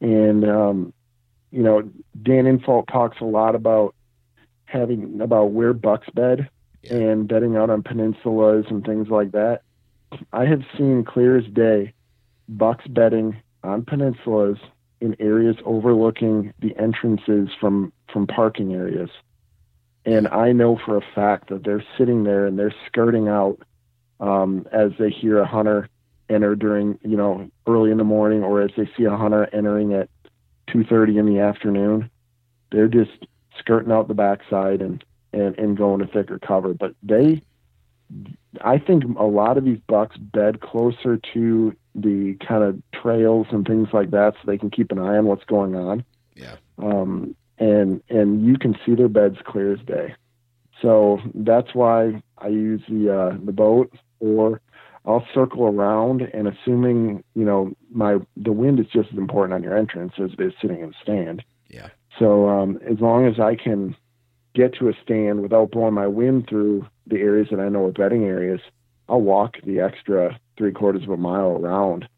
Speaker 4: And um, you know, Dan Infalt talks a lot about having about where bucks bed
Speaker 3: Yeah.
Speaker 4: and bedding out on peninsulas and things like that. I have seen clear as day bucks bedding on peninsulas in areas overlooking the entrances from from parking areas. And I know for a fact that they're sitting there and they're skirting out um, as they hear a hunter enter during, you know, early in the morning, or as they see a hunter entering at 2:30 in the afternoon. They're just skirting out the backside and and and going to thicker cover. But they, I think, a lot of these bucks bed closer to the kind of trails and things like that, so they can keep an eye on what's going on.
Speaker 3: yeah
Speaker 4: Um, and and you can see their beds clear as day. So that's why I use the uh, the boat, or I'll circle around. And assuming you know my the wind is just as important on your entrance as it is sitting in a stand.
Speaker 3: Yeah.
Speaker 4: So um, as long as I can get to a stand without blowing my wind through the areas that I know are bedding areas, I'll walk the extra three quarters of a mile around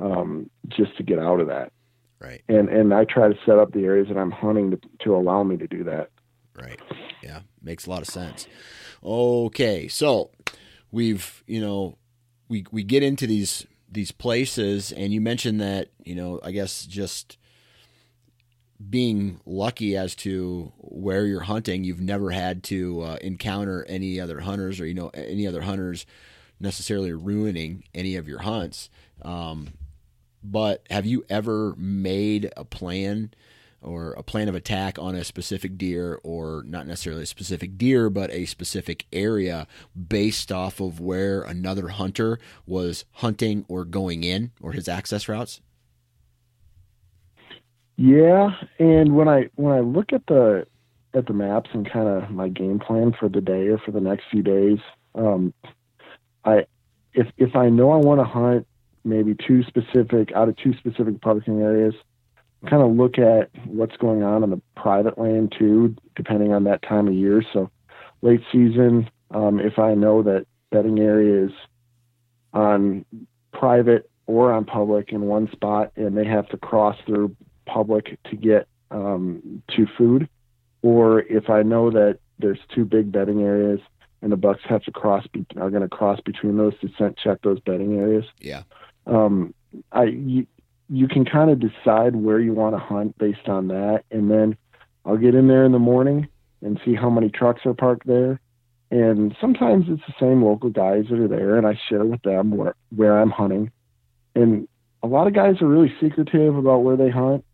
Speaker 4: um, just to get out of that.
Speaker 3: Right.
Speaker 4: And and I try to set up the areas that I'm hunting to, to allow me to do that.
Speaker 3: right. Yeah. Makes a lot of sense. Okay. So we've you know we we get into these these places and you mentioned that you know i guess just being lucky as to where you're hunting you've never had to uh, encounter any other hunters or you know any other hunters necessarily ruining any of your hunts. Um, but have you ever made a plan or a plan of attack on a specific deer or not necessarily a specific deer but a specific area based off of where another hunter was hunting or going in or his access routes?
Speaker 4: Yeah, and when I when I look at the at the maps and kind of my game plan for the day or for the next few days, um, I if if I know I want to hunt maybe two specific out of two specific parking areas, kind of look at what's going on on the private land too, depending on that time of year. So late season, um, if I know that bedding area is on private or on public in one spot and they have to cross through public to get um, to food, or if I know that there's two big bedding areas and the bucks have to cross be- are going to cross between those to scent check those bedding areas.
Speaker 3: yeah
Speaker 4: Um, I you, you can kind of decide where you want to hunt based on that, and then I'll get in there in the morning and see how many trucks are parked there. And sometimes it's the same local guys that are there, and I share with them where where I'm hunting. And a lot of guys are really secretive about where they hunt.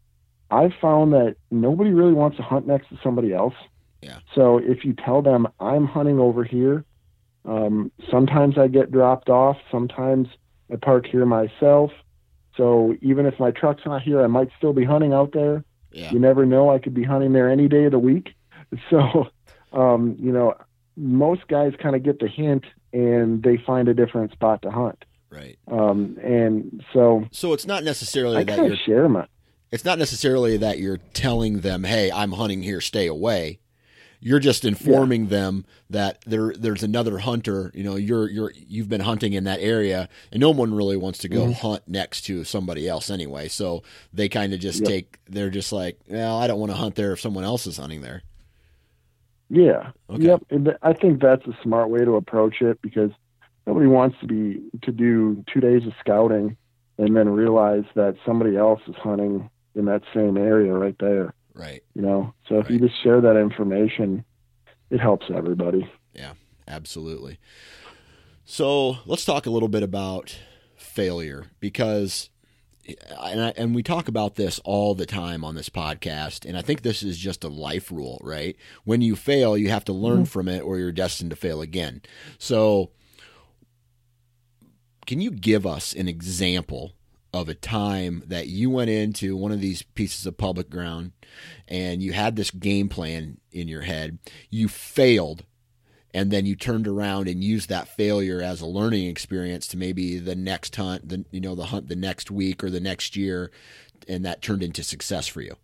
Speaker 4: I've found that nobody really wants to hunt next to somebody else.
Speaker 3: Yeah.
Speaker 4: So if you tell them I'm hunting over here, um, sometimes I get dropped off. Sometimes I park here myself. So even if my truck's not here, I might still be hunting out there.
Speaker 3: yeah
Speaker 4: You never know. I could be hunting there any day of the week. (laughs) So, um, you know, most guys kind of get the hint and they find a different spot to hunt.
Speaker 3: right
Speaker 4: Um, and so
Speaker 3: so it's not necessarily
Speaker 4: I
Speaker 3: that you're
Speaker 4: share my,
Speaker 3: it's not necessarily that you're telling them, "Hey, I'm hunting here, stay away." You're just informing them that there there's another hunter. You know, you're you're you've been hunting in that area, and no one really wants to go
Speaker 4: Mm-hmm.
Speaker 3: hunt next to somebody else anyway. So they kind of just
Speaker 4: Yep.
Speaker 3: take. They're just like, well, I don't want to hunt there if someone else is hunting there.
Speaker 4: Yeah.
Speaker 3: Okay.
Speaker 4: Yep. And I think that's a smart way to approach it because nobody wants to be to do two days of scouting and then realize that somebody else is hunting in that same area right there.
Speaker 3: Right.
Speaker 4: You know. So if you just share that information, it helps everybody.
Speaker 3: Yeah, absolutely. So let's talk a little bit about failure because and, I, and we talk about this all the time on this podcast, and I think this is just a life rule, right? When you fail, you have to learn mm-hmm. from it, or you're destined to fail again. So, can you give us an example of a time that you went into one of these pieces of public ground and you had this game plan in your head, you failed and then you turned around and used that failure as a learning experience to maybe the next hunt, the you know the hunt the next week or the next year, and that turned into success for you.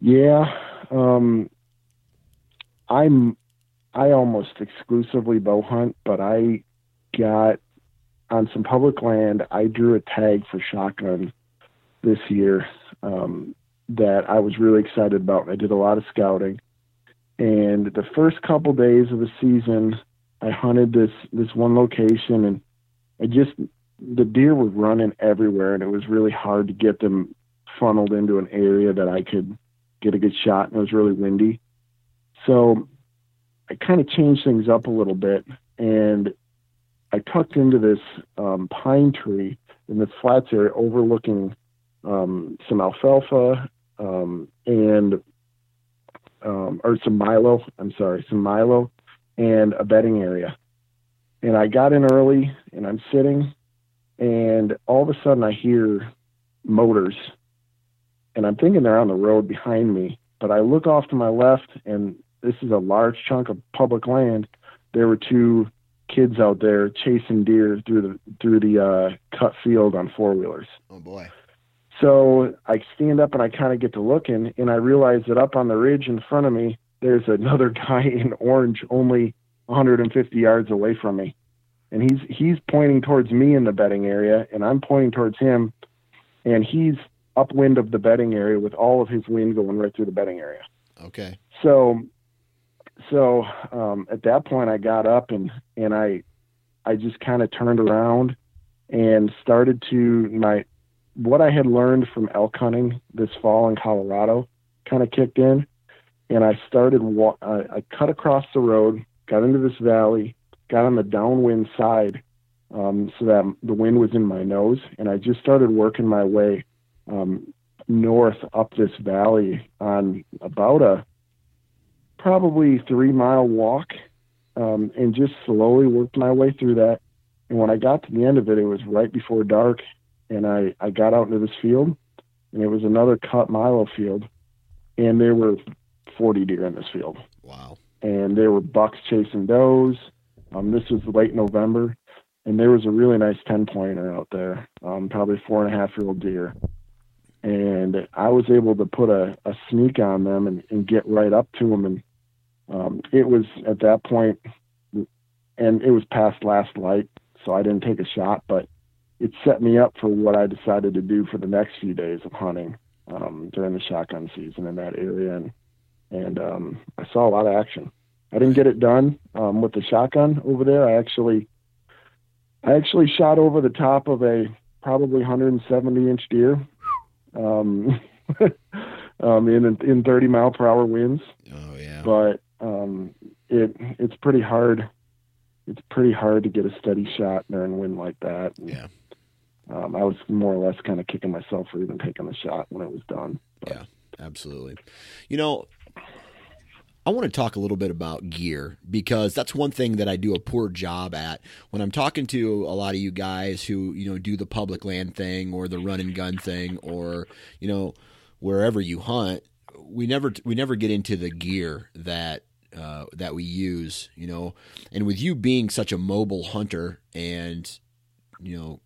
Speaker 4: Yeah, um, I'm I almost exclusively bow hunt, but I got on some public land. I drew a tag for shotgun this year um, that I was really excited about. I did a lot of scouting and the first couple days of the season, I hunted this this one location, and I just the deer were running everywhere, and it was really hard to get them funneled into an area that I could get a good shot. And it was really windy, so I kind of changed things up a little bit, and I tucked into this um, pine tree in the flats area, overlooking um, some alfalfa um, and um, or some Milo. I'm sorry, some Milo and a bedding area. And I got in early and I'm sitting, and all of a sudden I hear motors, and I'm thinking they're on the road behind me. But I look off to my left, and this is a large chunk of public land. There were two kids out there chasing deer through the through the uh, cut field on four wheelers.
Speaker 3: Oh boy!
Speaker 4: So I stand up and I kind of get to looking, and I realize that up on the ridge in front of me, there's another (laughs) guy in orange, only 150 yards away from me, and he's he's pointing towards me in the bedding area, and I'm pointing towards him, and he's upwind of the bedding area with all of his wind going right through the bedding area.
Speaker 3: Okay.
Speaker 4: So, so um, at that point, I got up and and I I just kind of turned around and started to my what I had learned from elk hunting this fall in Colorado kind of kicked in, and I started. Wa- I, I cut across the road, got into this valley, got on the downwind side, um, so that the wind was in my nose, and I just started working my way um, north up this valley on about a probably three mile walk, um, and just slowly worked my way through that. And when I got to the end of it, it was right before dark, and I, I got out into this field, and it was another cut Milo field, and there were 40 deer in this field.
Speaker 3: Wow.
Speaker 4: And there were bucks chasing does. Um, this was late November, and there was a really nice 10 pointer out there, um, probably four and a half year old deer. And I was able to put a, a sneak on them and, and get right up to them. And um, it was at that point, and it was past last light, so I didn't take a shot, but it set me up for what I decided to do for the next few days of hunting um, during the shotgun season in that area, and and um, I saw a lot of action. I didn't get it done um, with the shotgun over there. I actually I actually shot over the top of a probably 170 inch deer um, (laughs) um, in in 30 mile per hour winds.
Speaker 3: Oh yeah.
Speaker 4: But um, it it's pretty hard. It's pretty hard to get a steady shot during wind like that.
Speaker 3: And, yeah
Speaker 4: um, I was more or less kind of kicking myself for even taking the shot when it was done.
Speaker 3: But. Yeah, absolutely. You know, I want to talk a little bit about gear because that's one thing that I do a poor job at when I'm talking to a lot of you guys who, you know, do the public land thing or the run and gun thing or, you know, wherever you hunt, we never we never get into the gear that uh, that we use, you know. And with you being such a mobile hunter and you know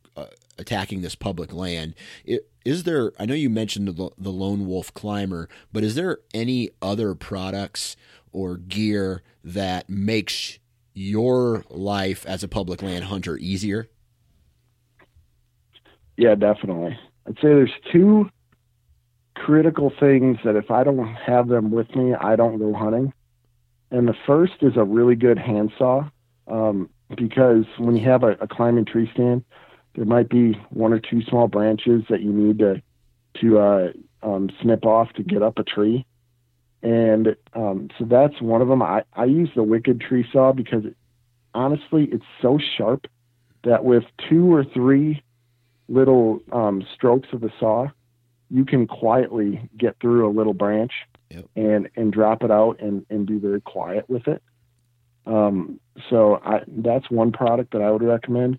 Speaker 3: attacking this public land. Is there? I know you mentioned the, the lone wolf climber, but is there any other products or gear that makes your life as a public land hunter easier?
Speaker 4: Yeah, definitely. I'd say there's two critical things that if I don't have them with me, I don't go hunting. And the first is a really good handsaw, um, because when you have a, a climbing tree stand, there might be one or two small branches that you need to to uh, um, snip off to get up a tree, and um, so that's one of them. I I use the Wicked tree saw because it, honestly, it's so sharp that with two or three little um, strokes of the saw, you can quietly get through a little branch
Speaker 3: Yep.
Speaker 4: and and drop it out and and be very quiet with it. Um, so I, that's one product that I would recommend.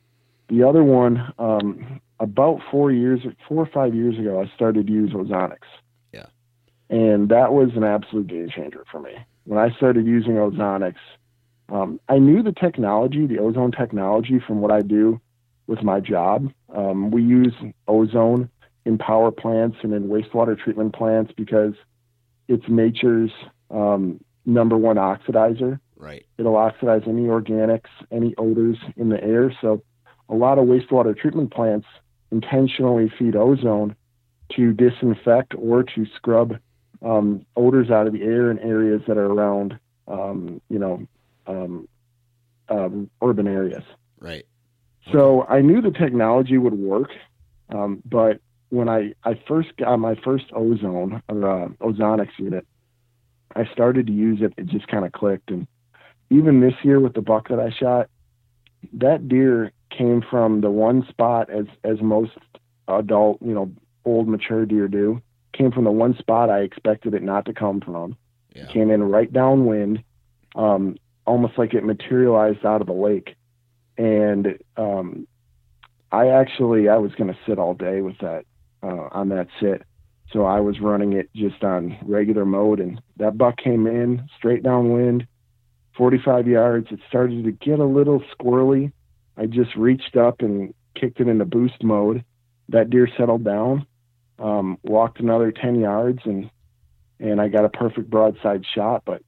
Speaker 4: The other one, um, about four years, four or five years ago, I started to use Ozonics.
Speaker 3: Yeah.
Speaker 4: And that was an absolute game changer for me. When I started using Ozonics, um, I knew the technology, the ozone technology, from what I do with my job. Um, we use ozone in power plants and in wastewater treatment plants because it's nature's um, number one oxidizer.
Speaker 3: Right.
Speaker 4: It'll oxidize any organics, any odors in the air. So, a lot of wastewater treatment plants intentionally feed ozone to disinfect or to scrub um, odors out of the air in areas that are around, um, you know, um, um, urban areas.
Speaker 3: Right.
Speaker 4: So I knew the technology would work, um, but when I, I first got my first ozone or uh, ozonics unit, I started to use it. It just kind of clicked, and even this year with the buck that I shot, that deer came from the one spot as as most adult, you know, old mature deer do. Came from the one spot I expected it not to come from.
Speaker 3: Yeah.
Speaker 4: Came in right downwind, um, almost like it materialized out of the lake. And um, I actually I was going to sit all day with that uh, on that sit, so I was running it just on regular mode, and that buck came in straight downwind, 45 yards. It started to get a little squirrely. I just reached up and kicked it into boost mode. That deer settled down, um, walked another 10 yards, and and I got a perfect broadside shot. But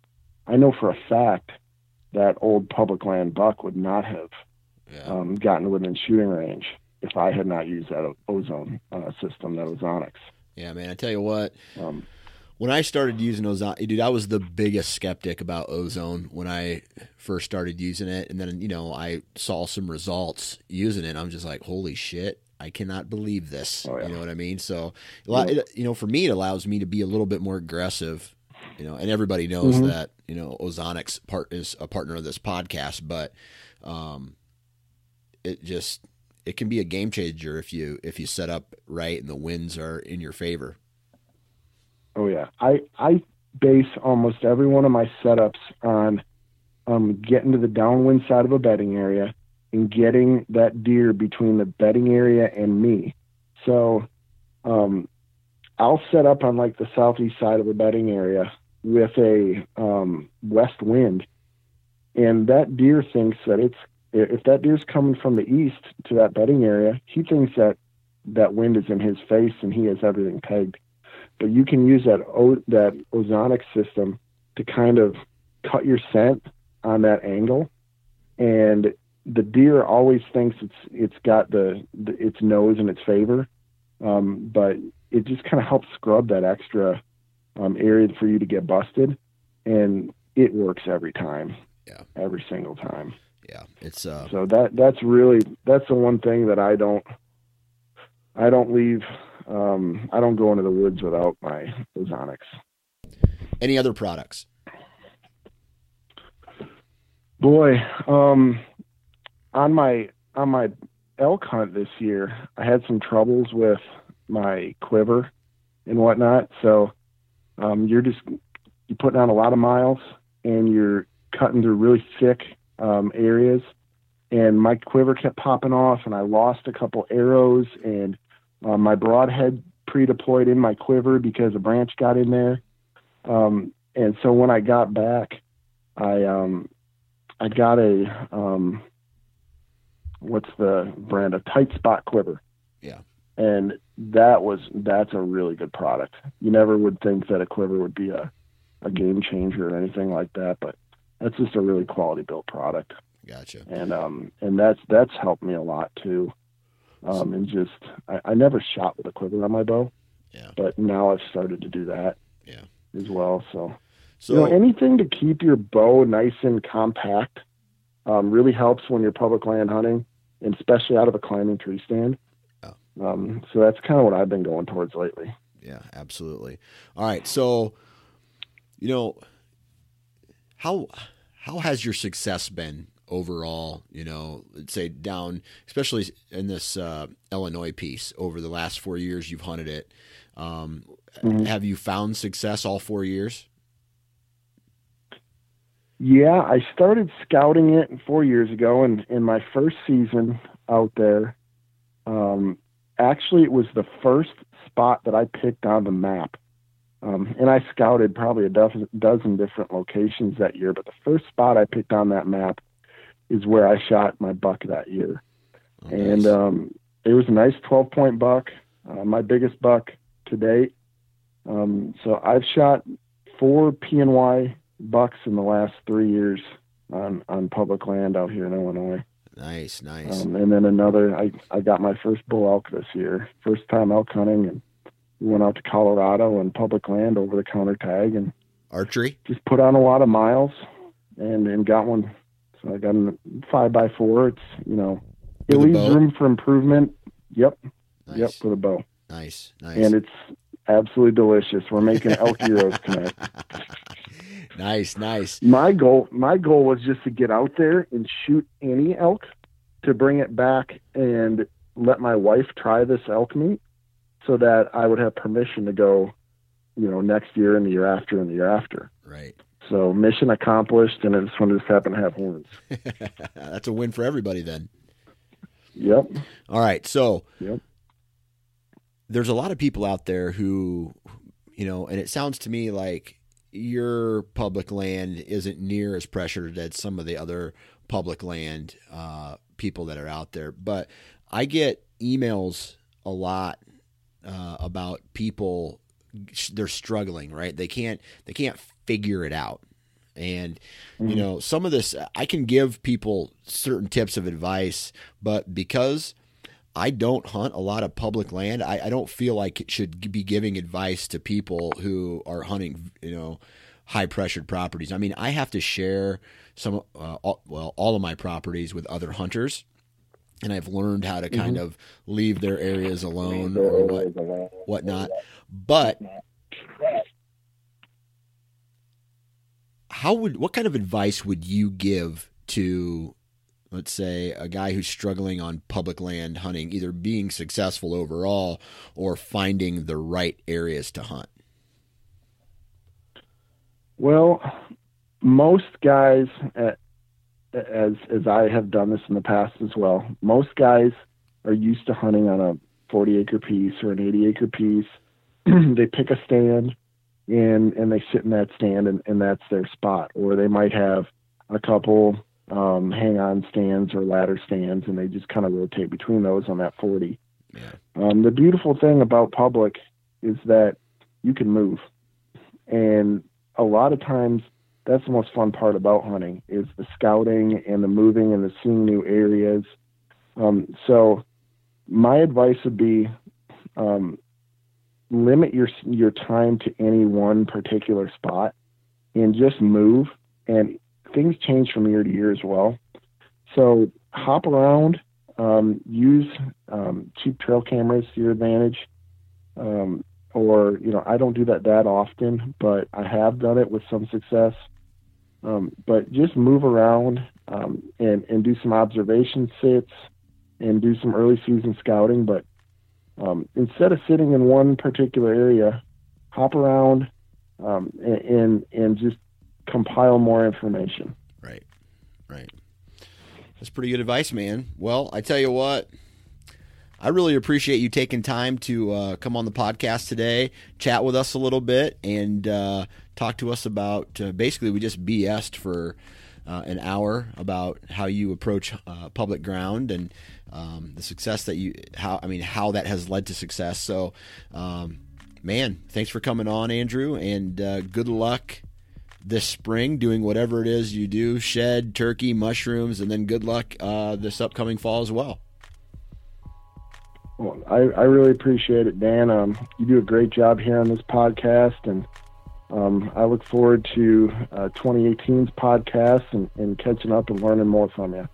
Speaker 4: I know for a fact that old public land buck would not have
Speaker 3: Yeah.
Speaker 4: um, gotten within shooting range if I had not used that ozone uh, system, that ozonics.
Speaker 3: yeah, man. I tell you what,
Speaker 4: Um,
Speaker 3: when I started using ozone, dude, I was the biggest skeptic about ozone when I first started using it, and then you know I saw some results using it. I'm just like, holy shit. I cannot believe this.
Speaker 4: Oh, yeah.
Speaker 3: You know what I mean? So, it, you know, for me, it allows me to be a little bit more aggressive. You know, and everybody knows
Speaker 4: Mhm.
Speaker 3: that you know Ozonics part is a partner of this podcast, but um, it just it can be a game changer if you if you set up right and the winds are in your favor.
Speaker 4: Oh yeah, I I base almost every one of my setups on um, getting to the downwind side of a bedding area and getting that deer between the bedding area and me. So um, I'll set up on like the southeast side of a bedding area with a um, west wind, and that deer thinks that it's if that deer's coming from the east to that bedding area, he thinks that that wind is in his face and he has everything pegged. But you can use that o- that ozonic system to kind of cut your scent on that angle, and the deer always thinks it's it's got the, the its nose in its favor, um, but it just kind of helps scrub that extra um, area for you to get busted, and it works every time.
Speaker 3: Yeah.
Speaker 4: every single time.
Speaker 3: Yeah, it's uh,
Speaker 4: So that that's really that's the one thing that I don't I don't leave um, I don't go into the woods without my ozonics.
Speaker 3: any other products?
Speaker 4: Boy, um, on my on my elk hunt this year, I had some troubles with my quiver and whatnot. So um, you're just you're putting on a lot of miles and you're cutting through really thick um, areas. And my quiver kept popping off, and I lost a couple arrows, and uh, my broadhead pre-deployed in my quiver because a branch got in there. Um, and so when I got back, I um, I got a um, what's the brand? A tight spot quiver.
Speaker 3: Yeah.
Speaker 4: And that was that's a really good product. You never would think that a quiver would be a a game changer or anything like that, but that's just a really quality built product.
Speaker 3: Gotcha.
Speaker 4: And um and that's that's helped me a lot too. Um and just I, I never shot with a quiver on my bow.
Speaker 3: Yeah.
Speaker 4: But now I've started to do that.
Speaker 3: Yeah.
Speaker 4: As well. So
Speaker 3: So
Speaker 4: you know, anything to keep your bow nice and compact um, really helps when you're public land hunting, and especially out of a climbing tree stand.
Speaker 3: Oh.
Speaker 4: Um, so that's kind of what I've been going towards lately.
Speaker 3: Yeah, absolutely. All right, so you know how how has your success been overall? You know, let's say down, especially in this uh, Illinois piece over the last four years you've hunted it. Um, mm-hmm. Have you found success all four years?
Speaker 4: Yeah, I started scouting it four years ago, and in my first season out there, um, actually, it was the first spot that I picked on the map. Um, and I scouted probably a dozen, dozen different locations that year, but the first spot I picked on that map is where I shot my buck that year. Oh, nice. And um, it was a nice 12 point buck, uh, my biggest buck to date. Um, so I've shot four P&Y bucks in the last three years on, on public land out here in Illinois.
Speaker 3: Nice, nice.
Speaker 4: Um, and then another, I, I got my first bull elk this year, first time elk hunting, and we went out to Colorado and public land over the counter tag and
Speaker 3: archery.
Speaker 4: Just put on a lot of miles and and got one. I got a five by four. It's you know it leaves room for improvement. Yep, nice. yep, with a bow.
Speaker 3: Nice, nice.
Speaker 4: And it's absolutely delicious. We're making elk gyros tonight. (laughs)
Speaker 3: nice, nice.
Speaker 4: My goal, my goal was just to get out there and shoot any elk, to bring it back and let my wife try this elk meat, so that I would have permission to go, you know, next year and the year after and the year after.
Speaker 3: Right.
Speaker 4: So mission accomplished, and this one just happened to have horns. (laughs)
Speaker 3: That's a win for everybody then.
Speaker 4: Yep.
Speaker 3: All right. So.
Speaker 4: Yep.
Speaker 3: There's a lot of people out there who, you know, and it sounds to me like your public land isn't near as pressured as some of the other public land uh, people that are out there. But I get emails a lot uh, about people they're struggling right they can't they can't figure it out and mm-hmm. you know some of this i can give people certain tips of advice but because i don't hunt a lot of public land i, I don't feel like it should be giving advice to people who are hunting you know high pressured properties i mean i have to share some uh, all, well all of my properties with other hunters and I've learned how to kind mm-hmm. of leave their areas alone or what whatnot. But how would what kind of advice would you give to let's say a guy who's struggling on public land hunting, either being successful overall or finding the right areas to hunt?
Speaker 4: Well, most guys as as I have done this in the past as well. Most guys are used to hunting on a 40 acre piece or an 80 acre piece. (clears throat) they pick a stand and and they sit in that stand and, and that's their spot. Or they might have a couple um, hang on stands or ladder stands and they just kind of rotate between those on that 40. Yeah. Um, the beautiful thing about public is that you can move. And a lot of times that's the most fun part about hunting is the scouting and the moving and the seeing new areas. Um, so my advice would be um, limit your your time to any one particular spot and just move. And things change from year to year as well. So hop around, um, use um, cheap trail cameras to your advantage. Um, or you know, I don't do that that often, but I have done it with some success. Um, but just move around um, and and do some observation sits and do some early season scouting. But um, instead of sitting in one particular area, hop around um, and, and just compile more information.
Speaker 3: Right, right. That's pretty good advice, man. Well, I tell you what. I really appreciate you taking time to uh, come on the podcast today, chat with us a little bit, and uh, talk to us about uh, basically we just BS'd for uh, an hour about how you approach uh, public ground and um, the success that you how I mean how that has led to success. So, um, man, thanks for coming on, Andrew, and uh, good luck this spring doing whatever it is you do shed turkey mushrooms and then good luck uh, this upcoming fall as well
Speaker 4: well I, I really appreciate it dan um, you do a great job here on this podcast and um, I look forward to uh, 2018's podcast and, and catching up and learning more from you.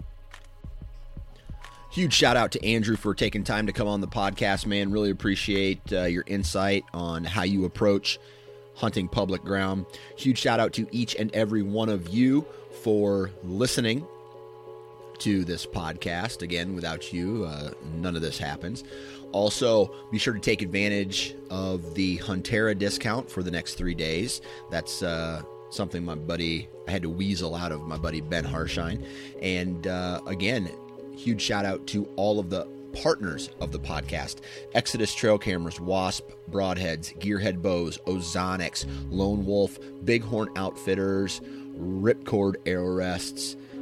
Speaker 3: Huge shout out to Andrew for taking time to come on the podcast, man. Really appreciate uh, your insight on how you approach hunting public ground. Huge shout out to each and every one of you for listening to this podcast. Again, without you, uh, none of this happens. Also, be sure to take advantage of the Huntera discount for the next three days. That's uh, something my buddy, I had to weasel out of my buddy Ben Harshine. And uh, again, huge shout out to all of the partners of the podcast Exodus Trail Cameras, Wasp Broadheads, Gearhead Bows, Ozonics, Lone Wolf, Bighorn Outfitters, Ripcord Arrow.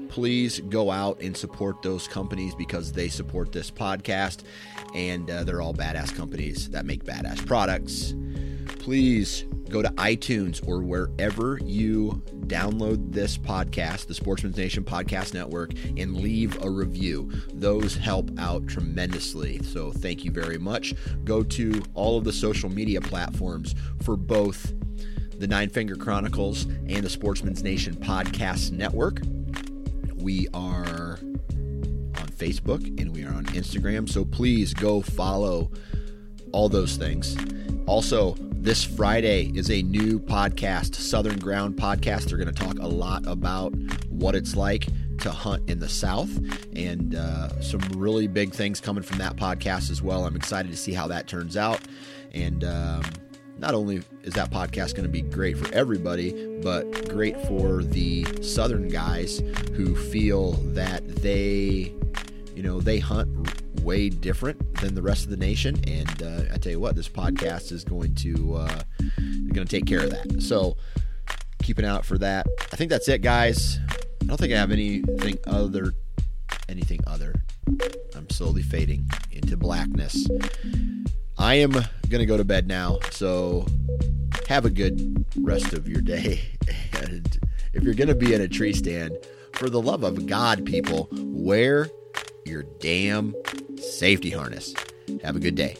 Speaker 3: Please go out and support those companies because they support this podcast and uh, they're all badass companies that make badass products. Please go to iTunes or wherever you download this podcast, the Sportsman's Nation Podcast Network, and leave a review. Those help out tremendously. So thank you very much. Go to all of the social media platforms for both the Nine Finger Chronicles and the Sportsman's Nation Podcast Network. We are on Facebook and we are on Instagram. So please go follow all those things. Also, this Friday is a new podcast, Southern Ground Podcast. They're going to talk a lot about what it's like to hunt in the South and uh, some really big things coming from that podcast as well. I'm excited to see how that turns out. And um, not only is that podcast going to be great for everybody, but great for the Southern guys who feel that they, you know, they hunt way different than the rest of the nation. And uh, I tell you what, this podcast is going to uh, going to take care of that. So keep an eye out for that. I think that's it, guys. I don't think I have anything other anything other. I'm slowly fading into blackness. I am going to go to bed now. So have a good rest of your day. (laughs) And if you're going to be in a tree stand, for the love of God, people, wear your damn safety harness. Have a good day.